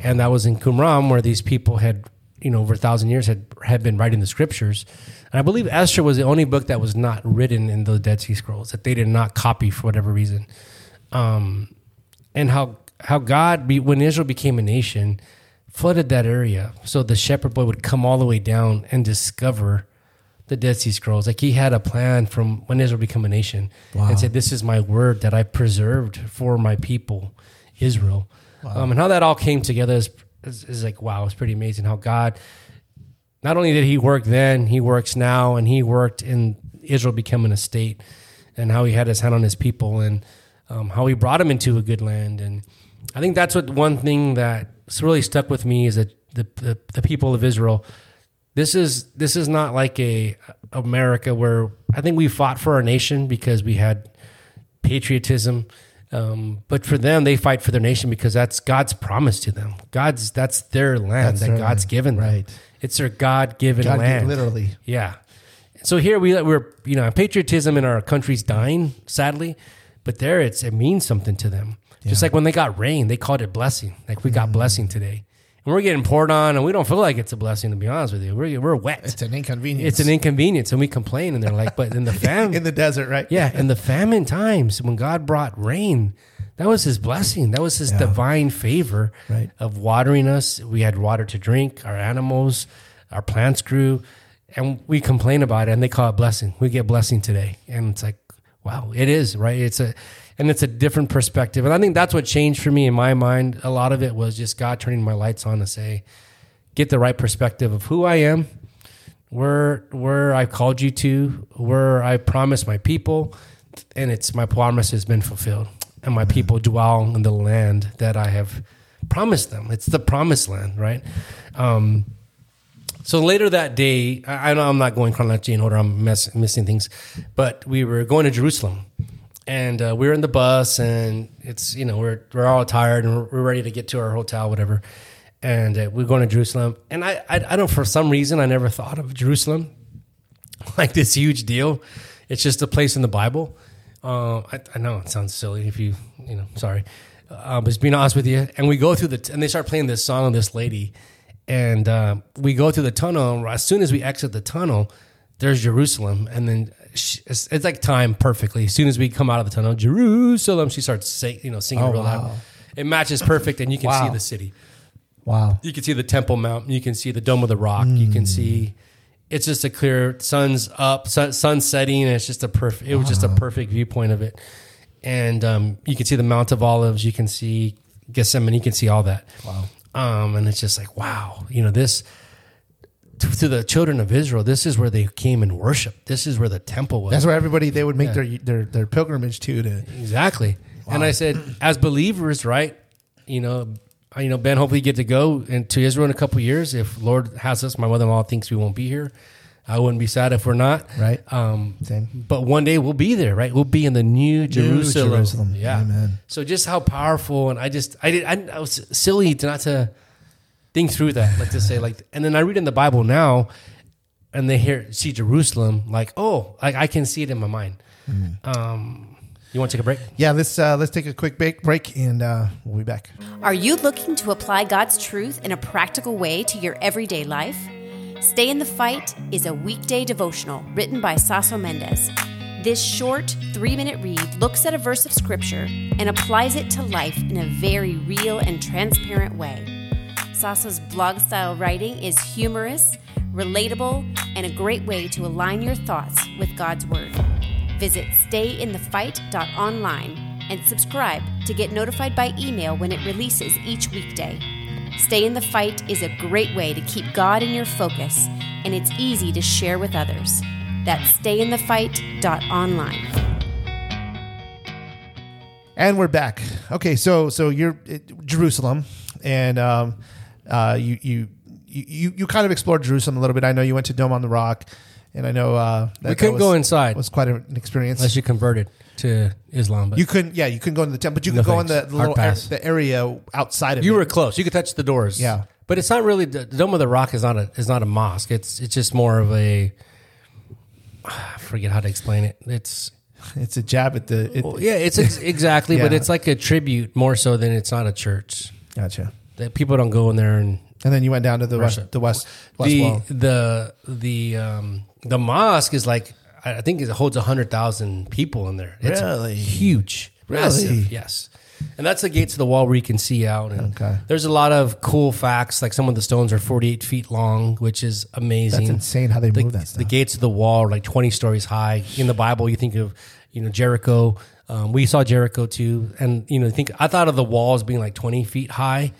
and that was in Qumran where these people had you know over a thousand years had had been writing the scriptures. And I believe Esther was the only book that was not written in the Dead Sea Scrolls that they did not copy for whatever reason. Um, and how how God be, when Israel became a nation flooded that area so the shepherd boy would come all the way down and discover the Dead Sea Scrolls like he had a plan from when Israel became a nation and said this is my word that I preserved for my people Israel um, and how that all came together is, is, is like wow it's pretty amazing how God not only did he work then he works now and he worked in Israel becoming a state and how he had his hand on his people and um, how he brought him into a good land. And I think that's what one thing that's really stuck with me is that the, the, the people of Israel. This is this is not like a America where I think we fought for our nation because we had patriotism. Um, but for them, they fight for their nation because that's God's promise to them. God's that's their land That's that their God's land. given them. Right. It's their God given God, land. literally. Yeah. So here we we're you know patriotism in our country's dying sadly, but there it's it means something to them. Just like when they got rain, they called it blessing. Like we Mm. got blessing today, and we're getting poured on, and we don't feel like it's a blessing. To be honest with you, we're we're wet. It's an inconvenience. It's an inconvenience, and we complain, and they're like, but in the famine, in the desert, right? yeah, in the famine times when God brought rain, that was His blessing. That was His divine favor Right. of watering us. We had water to drink. Our animals, our plants grew, and we complain about it, and they call it blessing. We get blessing today, and it's like, wow, it is right. It's a, and it's a different perspective, and I think that's what changed for me in my mind. A lot of it was just God turning my lights on to say, get the right perspective of who I am, where where I called you to, where I promised my people, and it's my promise has been fulfilled, and my people dwell in the land that I have promised them. It's the promised land, right? Um, so later that day, I, I know I'm not going chronologically in order. I'm mess, missing things, but we were going to Jerusalem, and uh, we were in the bus, and it's you know we're we're all tired and we're, we're ready to get to our hotel, whatever. And uh, we're going to Jerusalem, and I, I I don't for some reason I never thought of Jerusalem like this huge deal. It's just a place in the Bible. Uh, I, I know it sounds silly if you you know sorry, uh, but being honest with you. And we go through the and they start playing this song of this lady, and uh, we go through the tunnel. and As soon as we exit the tunnel, there's Jerusalem, and then she, it's, it's like time perfectly. As soon as we come out of the tunnel, Jerusalem, she starts say, you know singing Oh, real wow. loud. It matches perfect, and you can Wow. see the city Wow. you can see the Temple Mount. You can see the Dome of the Rock. You can see it's just a clear sun's up, sun, sun setting, and it's just a perfect. It was just a perfect viewpoint of it, and um, you can see the Mount of Olives. You can see Gethsemane. You can see all that. Wow. Um, and it's just like wow, you know this. To, the children of Israel, this is where they came and worshiped. This is where the temple was. That's where everybody they would make their their their pilgrimage to to Exactly. And I said, as believers, right? You know, I- you know, Ben. Hopefully, get to go and to Israel in a couple years if Lord has us. My mother-in-law thinks we won't be here, I wouldn't be sad if we're not. Right. Um, Same. but one day we'll be there, right? We'll be in the new Jerusalem. Jerusalem. Yeah. Amen. So just how powerful, and I just I did I, I was silly to not to think through that, like to say like, and then I read in the Bible now, and they hear see Jerusalem, like oh, like I can see it in my mind. Mm. Um, you want to take a break? Yeah, let's uh, let's take a quick break, break and uh, we'll be back. Are you looking to apply God's truth in a practical way to your everyday life? Stay in the Fight is a weekday devotional written by Saso Mendez. This short, three minute read looks at a verse of Scripture and applies it to life in a very real and transparent way. Saso's blog style writing is humorous, relatable, and a great way to align your thoughts with God's Word. Visit stayinthefight.online and subscribe to get notified by email when it releases each weekday. Stay in the Fight is a great way to keep God in your focus, and it's easy to share with others. That's stayinthefight.online. And we're back. Okay, so so you're at Jerusalem, and um, uh, you you you you kind of explored Jerusalem a little bit. I know you went to Dome on the Rock, and I know uh, that We couldn't that go was- inside. Was quite an experience. Unless you converted to Islam, but you couldn't, yeah, you couldn't go into the temple, but you No could go in the, the little ar- the area outside of it. You it. were close. You could touch the doors. Yeah. but it's not really the Dome of the Rock is not a is not a mosque. It's it's just more of a I forget how to explain it. It's It's a jab at the. It, well, yeah, it's ex- exactly, but it's like a tribute more so than it's not a church. Gotcha. That people don't go in there and And then you went down to the west, the west, west the wall. the the um the mosque is like I I think it holds hundred thousand people in there. It's Really? huge, Really? massive. Yes, and that's the gates of the wall where you can see out. And Okay. there's a lot of cool facts. Like some of the stones are 48 feet long, which is amazing. That's insane how they the, move that stuff. The gates of the wall are like 20 stories high. In the Bible, you think of you know Jericho. Um, we saw Jericho too, and you know, think I thought of the walls being like 20 feet high.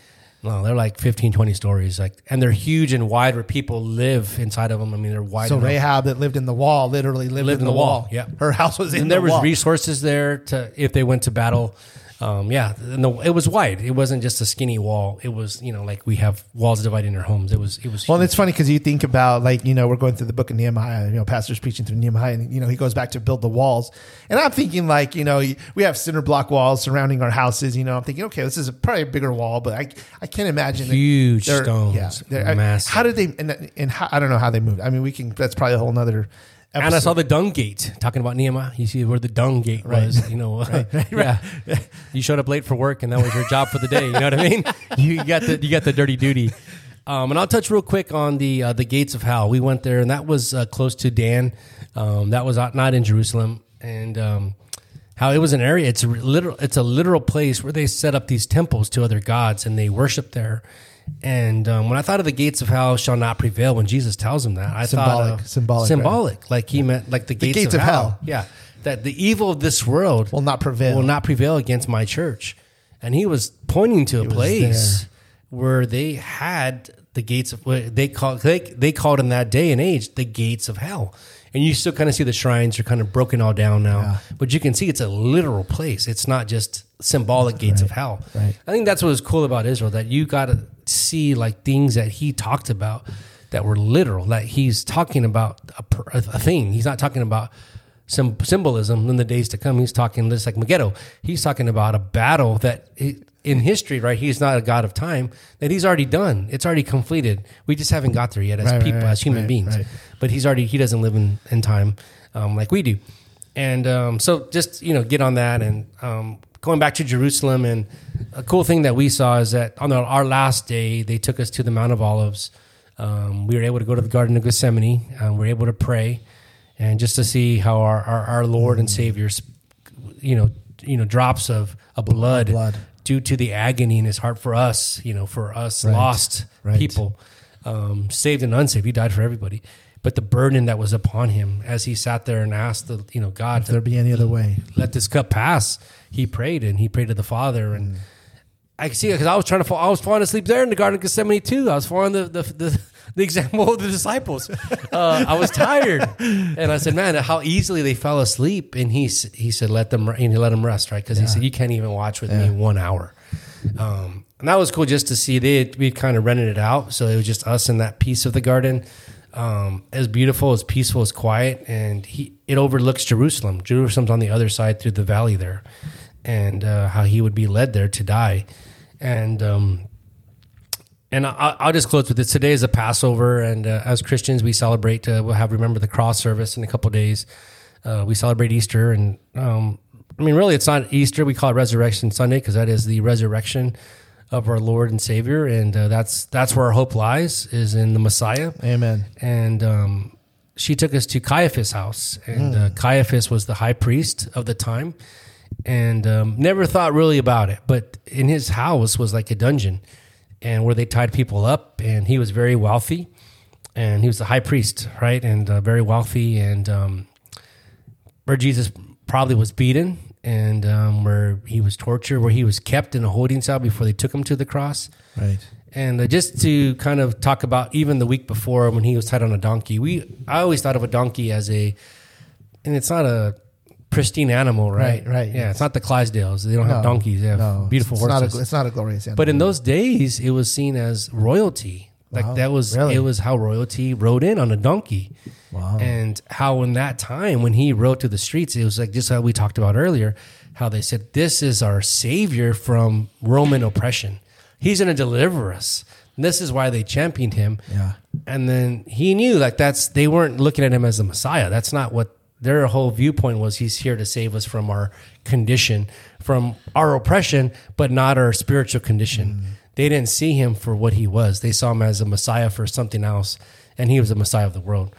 No, they're like 15, 20 stories, like, and they're huge and wide where people live inside of them. I mean, they're wide. So enough. Rahab that lived in the wall literally lived, Lived in the, wall. yeah. her house was in and there the was wall. resources there to if they went to battle. Um, yeah, the, it was wide. It wasn't just a skinny wall. It was you know like we have walls dividing our homes. It was it was. Well, huge. it's funny because you think about like you know we're going through the book of Nehemiah. You know, pastors preaching through Nehemiah, and you know he goes back to build the walls. And I'm thinking like you know we have cinder block walls surrounding our houses. You know, I'm thinking okay, this is a, probably a bigger wall, but I I can't imagine Huge stones, they're- massive. How did they and, and how, I don't know how they moved. I mean, we can. That's probably a whole nother. And I saw the dung gate. Talking about Nehemiah, you see where the dung gate was. You know, yeah. You showed up late for work, and that was your job for the day. You know what I mean? You got the you got the dirty duty. Um, and I'll touch real quick on the uh, the gates of hell. We went there, and that was uh, close to Dan. Um, that was not not in Jerusalem, and um, how it was an area. It's a literal. It's a literal place where they set up these temples to other gods, and they worship there. And um, when I thought of the gates of hell shall not prevail, when Jesus tells him that, I Symbolic, thought symbolic, symbolic, like he meant like the gates, gates of, of hell. hell. Yeah, that the evil of this world Will not prevail. Will not prevail against my church. And he was pointing to a place where they had the gates of they called they, they called in that day and age the gates of hell. And you still kind of see the shrines are kind of broken all down now, Yeah. but you can see it's a literal place. It's not just symbolic gates of hell. right. I think that's what was cool about Israel that you got to see like things that he talked about that were literal. That he's talking about a, a thing. He's not talking about some symbolism in the days to come. He's talking just like Megiddo. He's talking about a battle that he- in history, right? He's not a god of time. That he's already done. It's already completed. We just haven't got there yet as Right, people, right, as human right, beings. But he's already. He doesn't live in in time um, like we do. And um, so just, you know, get on that. And um, going back to Jerusalem, and a cool thing that we saw is that on our last day, they took us to the Mount of Olives. Um, we were able to go to the Garden of Gethsemane. Um, we were able to pray and just to see how our, our, our Lord and Savior's, you know, you know, drops of, of blood, blood. due to the agony in his heart for us, you know, for us lost right. people, um, saved and unsaved. He died for everybody. But the burden that was upon him as he sat there and asked the, you know, God If there be any other way, let this cup pass, he prayed and he prayed to the Father. And I could see it because I was trying to fall, I was falling asleep there in the Garden of Gethsemane too. I was following the, the, the, the example of the disciples. Uh, I was tired. And I said, man, how easily they fell asleep. And he, he said, let them, and he let them rest, right? Because he said, you can't even watch with me one hour. Um, and that was cool just to see. They we kind of rented it out, so it was just us in that piece of the garden. Um, as beautiful, as peaceful, as quiet, and he it overlooks Jerusalem. Jerusalem's on the other side through the valley there, and uh, how he would be led there to die, and um, and I, I'll just close with this. Today is a Passover, and uh, as Christians, we celebrate. Uh, we'll have remember the cross service in a couple days. Uh, we celebrate Easter, and um, I mean, really, it's not Easter. We call it Resurrection Sunday because that is the resurrection of our Lord and Savior, and uh, that's that's where our hope lies is in the Messiah. Amen. And um, she took us to Caiaphas' house, and uh, Caiaphas was the high priest of the time, and um, never thought really about it. But in his house was like a dungeon, and where they tied people up, and he was very wealthy, and he was the high priest, right, and uh, very wealthy, and um, where Jesus probably was beaten and um, where he was tortured, where he was kept in a holding cell before they took him to the cross. Right. And uh, just to kind of talk about even the week before when he was tied on a donkey, we I always thought of a donkey as a, and it's not a pristine animal, right? Right, right. Yeah, it's not the Clydesdales. They don't have donkeys. They have No, beautiful it's horses. Not a, it's not a glorious animal. But in those days, it was seen as royalty. Like Wow, that was really? it was how royalty rode in on a donkey. Wow. And how in that time when he rode through the streets, it was like just how we talked about earlier, how they said this is our savior from Roman oppression. He's going to deliver us. And this is why they championed him. Yeah. And then he knew like that's they weren't looking at him as the Messiah. That's not what their whole viewpoint was. He's here to save us from our condition, from our oppression, but not our spiritual condition. Mm. They didn't see him for what he was. They saw him as a Messiah for something else, and he was a Messiah of the world.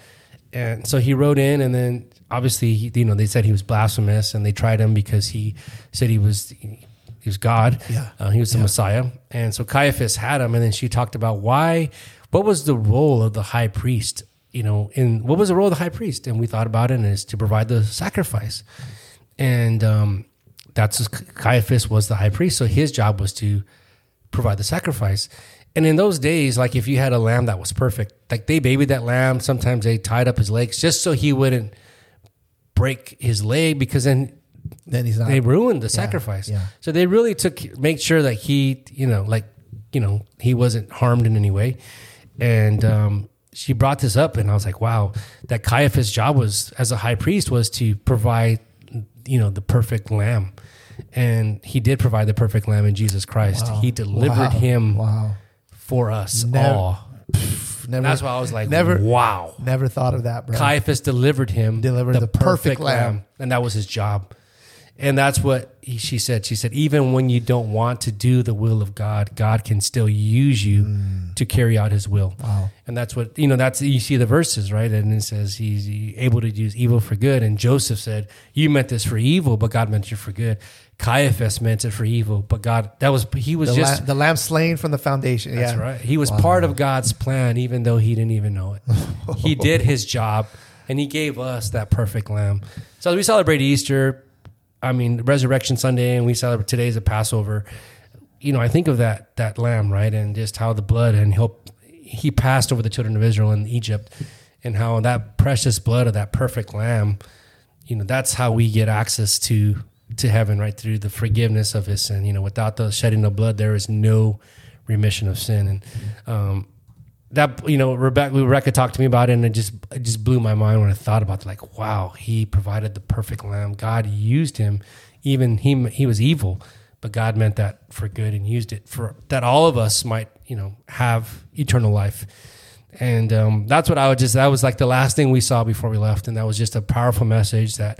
And so he rode in, and then obviously, he, you know, they said he was blasphemous, and they tried him because he said he was he was God. Yeah. Uh, he was the Messiah. And so Caiaphas had him, and then she talked about why, what was the role of the high priest? You know, in what was the role of the high priest? And we thought about it, and it's to provide the sacrifice. And um, that's Caiaphas was the high priest, so his job was to provide the sacrifice. And in those days, like if you had a lamb that was perfect, like they babied that lamb, sometimes they tied up his legs just so he wouldn't break his leg because then then he's not. they ruined the sacrifice. yeah. So they really took make sure that he, you know, like you know, he wasn't harmed in any way. And um, she brought this up, and I was like, wow, that Caiaphas' job was as a high priest was to provide, you know, the perfect lamb. And he did provide the perfect lamb in Jesus Christ. He delivered Wow. him Wow. for us Never- all. Never. That's why I was like, never- wow. Never thought of that, bro. Caiaphas delivered him Delivered the perfect lamb. and that was his job. And that's what he, she said. She said, even when you don't want to do the will of God, God can still use you mm. to carry out His will. Wow. And that's what you know. That's you see the verses right, and it says he's able to use evil for good. And Joseph said, "You meant this for evil, but God meant you for good." Caiaphas meant it for evil, but God that was he was the, just lamb, the lamb slain from the foundation. that's yeah. right. He was part of God's plan, even though he didn't even know it. he did his job, and he gave us that perfect lamb. So as we celebrate Easter, I mean Resurrection Sunday, and we celebrate today's a Passover. You know, I think of that that lamb, right, and just how the blood and he he passed over the children of Israel in Egypt, and how that precious blood of that perfect lamb, you know, that's how we get access to to heaven, right, through the forgiveness of his sin. You know, without the shedding of blood, there is no remission of sin, and um, that you know, Rebecca, Rebecca talked to me about it, and it just it just blew my mind when I thought about it. Like, wow, he provided the perfect lamb. God used him, even he he was evil, but God meant that for good and used it for that all of us might you know have eternal life. And um, that's what I would just that was like the last thing we saw before we left, and that was just a powerful message that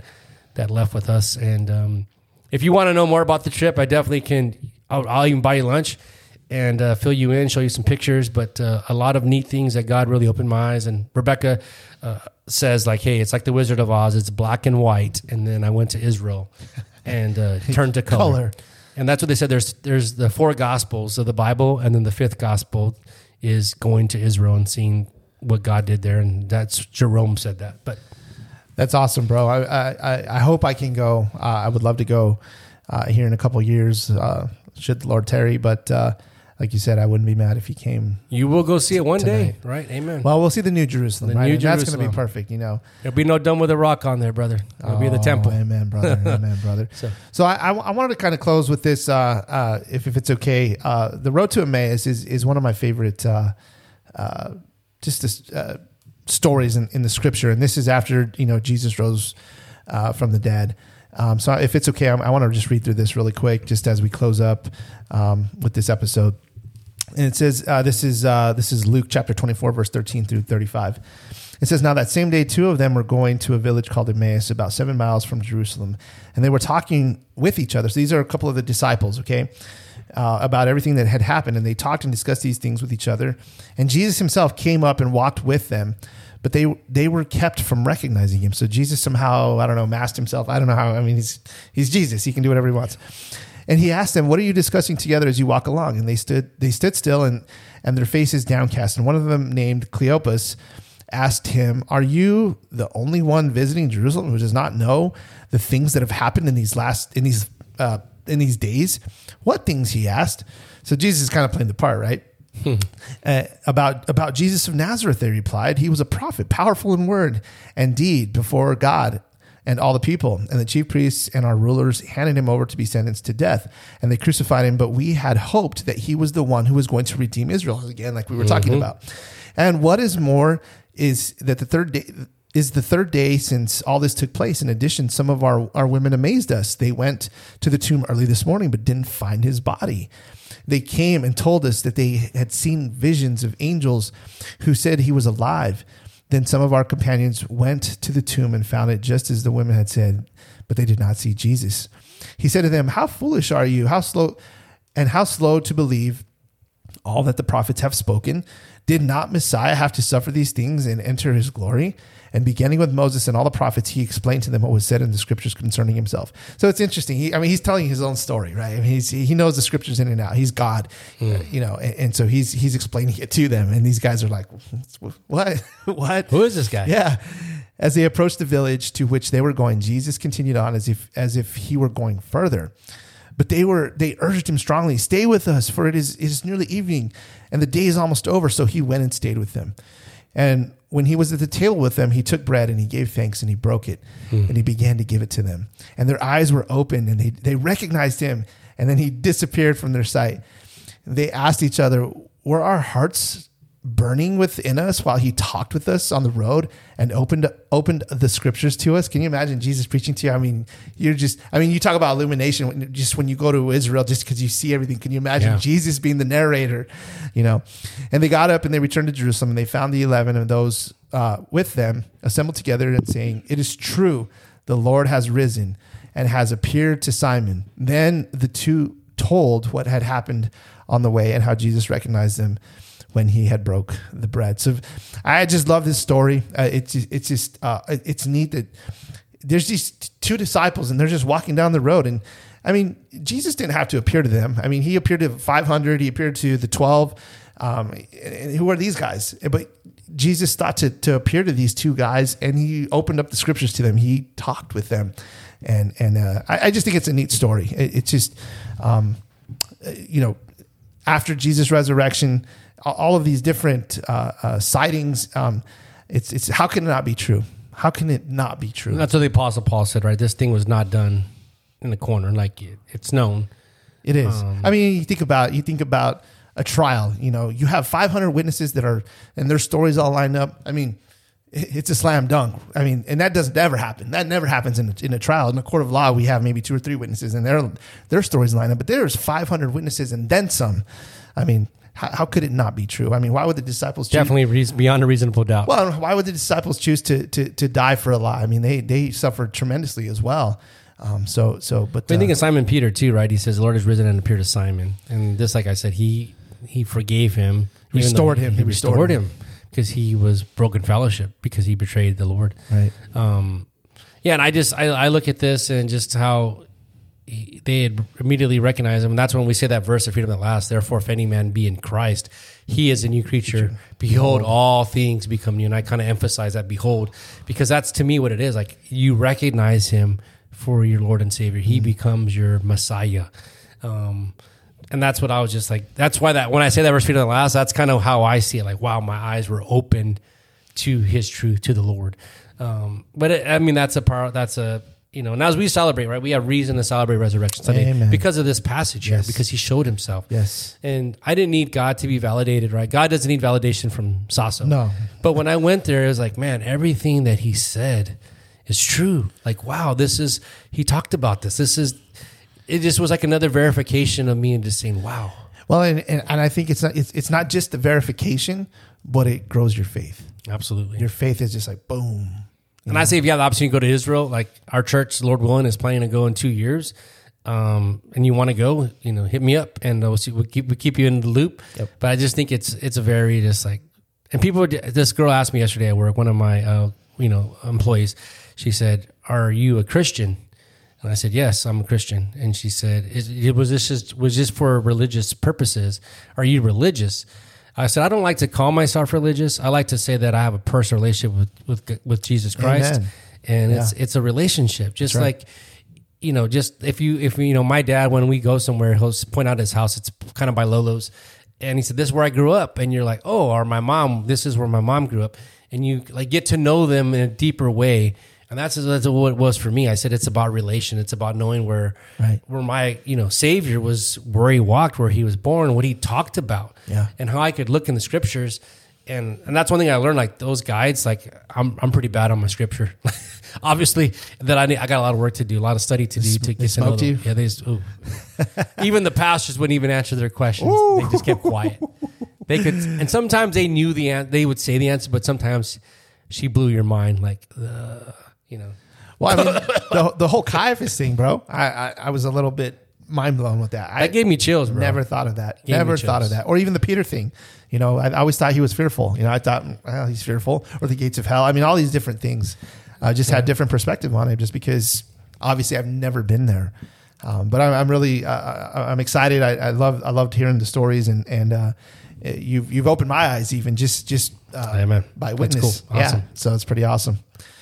that left with us. And um, if you want to know more about the trip, I definitely can. I'll, I'll even buy you lunch and uh, fill you in, show you some pictures. But uh, a lot of neat things that God really opened my eyes. And Rebecca uh, says like, "Hey, it's like the Wizard of Oz. It's black and white." And then I went to Israel and uh, turned to color. Color. And that's what they said. There's there's the four gospels of the Bible, and then the fifth gospel is going to Israel and seeing what God did there. And that's Jerome said that. But That's awesome, bro. I I, I- hope I can go. Uh, I would love to go uh, here in a couple years, uh, should the Lord tarry, But uh, like you said, I wouldn't be mad if he came. you will go see it one day, right? Amen. Well, we'll see the New Jerusalem, The right? New And that's going to be perfect, you know. There'll be no dome with a rock on there, brother. It'll be the Oh, temple. Amen, brother. amen, brother. So- So, I, I, I wanted to kind of close with this, uh, uh, if, if it's okay. Uh, the road to Emmaus is, is one of my favorite, uh, uh, just this, uh, stories in, in the scripture, and this is after you know Jesus rose uh, from the dead. Um, so if it's okay, I, I want to just read through this really quick, just as we close up um, with this episode. And it says, uh, "This is uh, this is Luke chapter twenty four, verse thirteen through thirty five. It says, Now that same day, two of them were going to a village called Emmaus, about seven miles from Jerusalem, and they were talking with each other. So these are a couple of the disciples, okay, uh, about everything that had happened. And they talked and discussed these things with each other. And Jesus himself came up and walked with them, but they they were kept from recognizing him. So Jesus somehow, I don't know, masked himself. I don't know how. I mean, he's he's Jesus. He can do whatever he wants. And he asked them, "What are you discussing together as you walk along?" And they stood they stood still and and their faces downcast. And one of them, named Cleopas, asked him, Are you the only one visiting Jerusalem who does not know the things that have happened in these last, in these, uh, in these days? What things? He asked. So Jesus is kind of playing the part, right? uh, about about Jesus of Nazareth, they replied, He was a prophet, powerful in word and deed before God and all the people. And the chief priests and our rulers handed him over to be sentenced to death. And they crucified him. But we had hoped that he was the one who was going to redeem Israel again, like we were talking about. And what is more is that the third day is the third day since all this took place. In addition, some of our, our women amazed us. They went to the tomb early this morning, but didn't find his body. They came and told us that they had seen visions of angels who said he was alive. Then some of our companions went to the tomb and found it just as the women had said, but they did not see Jesus. He said to them, How foolish are you? How slow and how slow to believe all that the prophets have spoken? Did not Messiah have to suffer these things and enter his glory? And beginning with Moses and all the prophets, he explained to them what was said in the scriptures concerning himself. So it's interesting. He, I mean, he's telling his own story, right? I mean, he's, he knows the scriptures in and out. He's God, Mm. you know, and, and so he's he's explaining it to them. And these guys are like, "What? what? Who is this guy? Yeah. As they approached the village to which they were going, Jesus continued on as if as if he were going further. But they were they urged him strongly, "Stay with us, for it is it is nearly evening, and the day is almost over." So he went and stayed with them. And when he was at the table with them, he took bread and he gave thanks and he broke it hmm. and he began to give it to them. And their eyes were opened and they they recognized him. And then he disappeared from their sight. They asked each other, "Were our hearts burning within us while he talked with us on the road and opened opened the scriptures to us. Can you imagine Jesus preaching to you? I mean, you're just I mean, you talk about illumination when, just when you go to Israel just because you see everything. Can you imagine Yeah. Jesus being the narrator, you know? And they got up and they returned to Jerusalem and they found the 11 of those uh, with them assembled together and saying, "It is true, the Lord has risen and has appeared to Simon." Then the two told what had happened on the way and how Jesus recognized them when he had broke the bread. So I just love this story. Uh, it's it's just uh, it's neat that there's these two disciples and they're just walking down the road and I mean Jesus didn't have to appear to them. I mean he appeared to 500. He appeared to the 12. Um, and who are these guys? But Jesus thought to to appear to these two guys and he opened up the scriptures to them. He talked with them. And and uh, I, I just think it's a neat story. It, it's just um, you know after Jesus' resurrection, all of these different uh, uh, sightings. Um, it's it's how can it not be true? How can it not be true? That's what the Apostle Paul said, right? This thing was not done in the corner. Like it, it's known. It is. Um, I mean, you think about you think about a trial. You know, you have 500 witnesses that are and their stories all lined up. I mean, it's a slam dunk. I mean, and that doesn't ever happen. That never happens in a, in a trial. In a court of law, we have maybe two or three witnesses and their their stories line up. But there's 500 witnesses and then some. I mean, how, how could it not be true? I mean, why would the disciples choose- Definitely reason, beyond a reasonable doubt. Well, why would the disciples choose to to, to die for a lie? I mean, they they suffered tremendously as well. Um, so so, but I think uh, of Simon Peter too, right? He says, "The Lord has risen and appeared to Simon," and this, like I said, he he forgave him, Restored him. He, He restored, restored him because he was broken fellowship because he betrayed the Lord. right. Um, yeah, and I just I, I look at this and just how he, they had immediately recognized him. And that's when we say that verse of freedom that lasts. Therefore, if any man be in Christ, he is a new creature. Behold, all things become new. And I kind of emphasize that behold because that's to me what it is. Like you recognize him for your Lord and Savior. He becomes your Messiah. Um, and that's what I was just like. That's why that when I say that verse freedom at last, that's kind of how I see it. Like, wow, my eyes were opened to His truth, to the Lord. Um, but it, I mean, that's a part. That's a you know, and as we celebrate, right, we have reason to celebrate Resurrection Sunday Amen. because of this passage here, because he showed himself. Yes. And I didn't need God to be validated, right? God doesn't need validation from Saso. No. But when I went there, it was like, man, everything that he said is true. Like, wow, this is, he talked about this. This is, it just was like another verification of me and just saying, wow. Well, and, and, and I think it's not it's, it's not just the verification, but it grows your faith. Absolutely. Your faith is just like boom. And I say, if you have the opportunity to go to Israel, like our church, Lord willing, is planning to go in two years, um, and you want to go, you know, hit me up, and we'll, see, we'll keep we keep you in the loop. Yep. But I just think it's it's a very just like, and people. This girl asked me yesterday at work, one of my uh, you know employees. She said, "Are you a Christian?" And I said, "Yes, I'm a Christian." And she said, "Is it was this just was this for religious purposes? Are you religious?" I said, "I don't like to call myself religious. I like to say that I have a personal relationship with with, with Jesus Christ, Amen. and it's Yeah. it's a relationship, just right. like." You know, just if you if you know, my dad when we go somewhere, he'll point out his house. It's kind of by Lolo's, and he said, "This is where I grew up." And you're like, "Oh," or my mom. This is where my mom grew up, and you like get to know them in a deeper way. And that's that's what it was for me. I said it's about relation. It's about knowing where Right. where my you know Savior was, where he walked, where he was born, what he talked about, Yeah. and how I could look in the scriptures. And and that's one thing I learned. Like those guides, like I'm I'm pretty bad on my scripture. Obviously, that I need, I got a lot of work to do, a lot of study to do to get to know them. you? Yeah, they just, ooh. even the pastors wouldn't even answer their questions. They just kept quiet. They could, and sometimes they knew the answer. They would say the answer, but sometimes she blew your mind. Like, uh, you know, Well, I mean, the, the whole Caiaphas thing, bro. I, I I was a little bit mind blown with that. I that gave me chills, bro. never thought of that. Gave never thought of that. Or even the Peter thing. You know, I, I always thought he was fearful. You know, I thought well, he's fearful, or the gates of hell. I mean, all these different things. I just had different perspective on it, just because obviously I've never been there. Um, but I'm, I'm really uh, I- I'm excited. I, I love I loved hearing the stories and and uh, you've you've opened my eyes even just just uh, by witness. cool. Awesome. Yeah, so it's pretty awesome.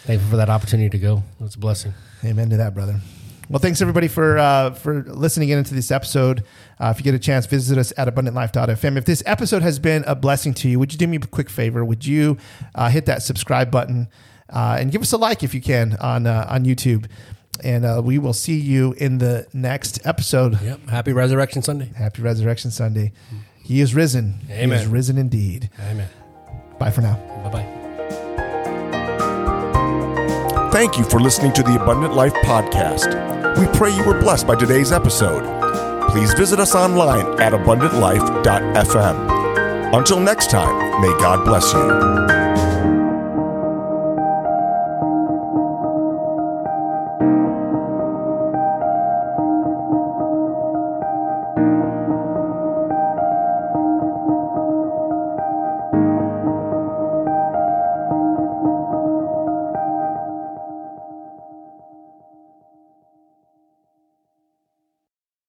Thankful for that opportunity to go. It's a blessing. Amen to that, brother. Well, thanks everybody for uh, for listening in into this episode. Uh, if you get a chance, visit us at abundantlife.fm. If this episode has been a blessing to you, would you do me a quick favor? Would you uh, hit that subscribe button uh, and give us a like if you can on uh, on YouTube? And uh, we will see you in the next episode. Yep. Happy Resurrection Sunday. Happy Resurrection Sunday. He is risen. He Amen. is risen indeed. Amen. Bye for now. Bye bye. Thank you for listening to the Abundant Life Podcast. We pray you were blessed by today's episode. Please visit us online at abundantlife.fm. Until next time, may God bless you.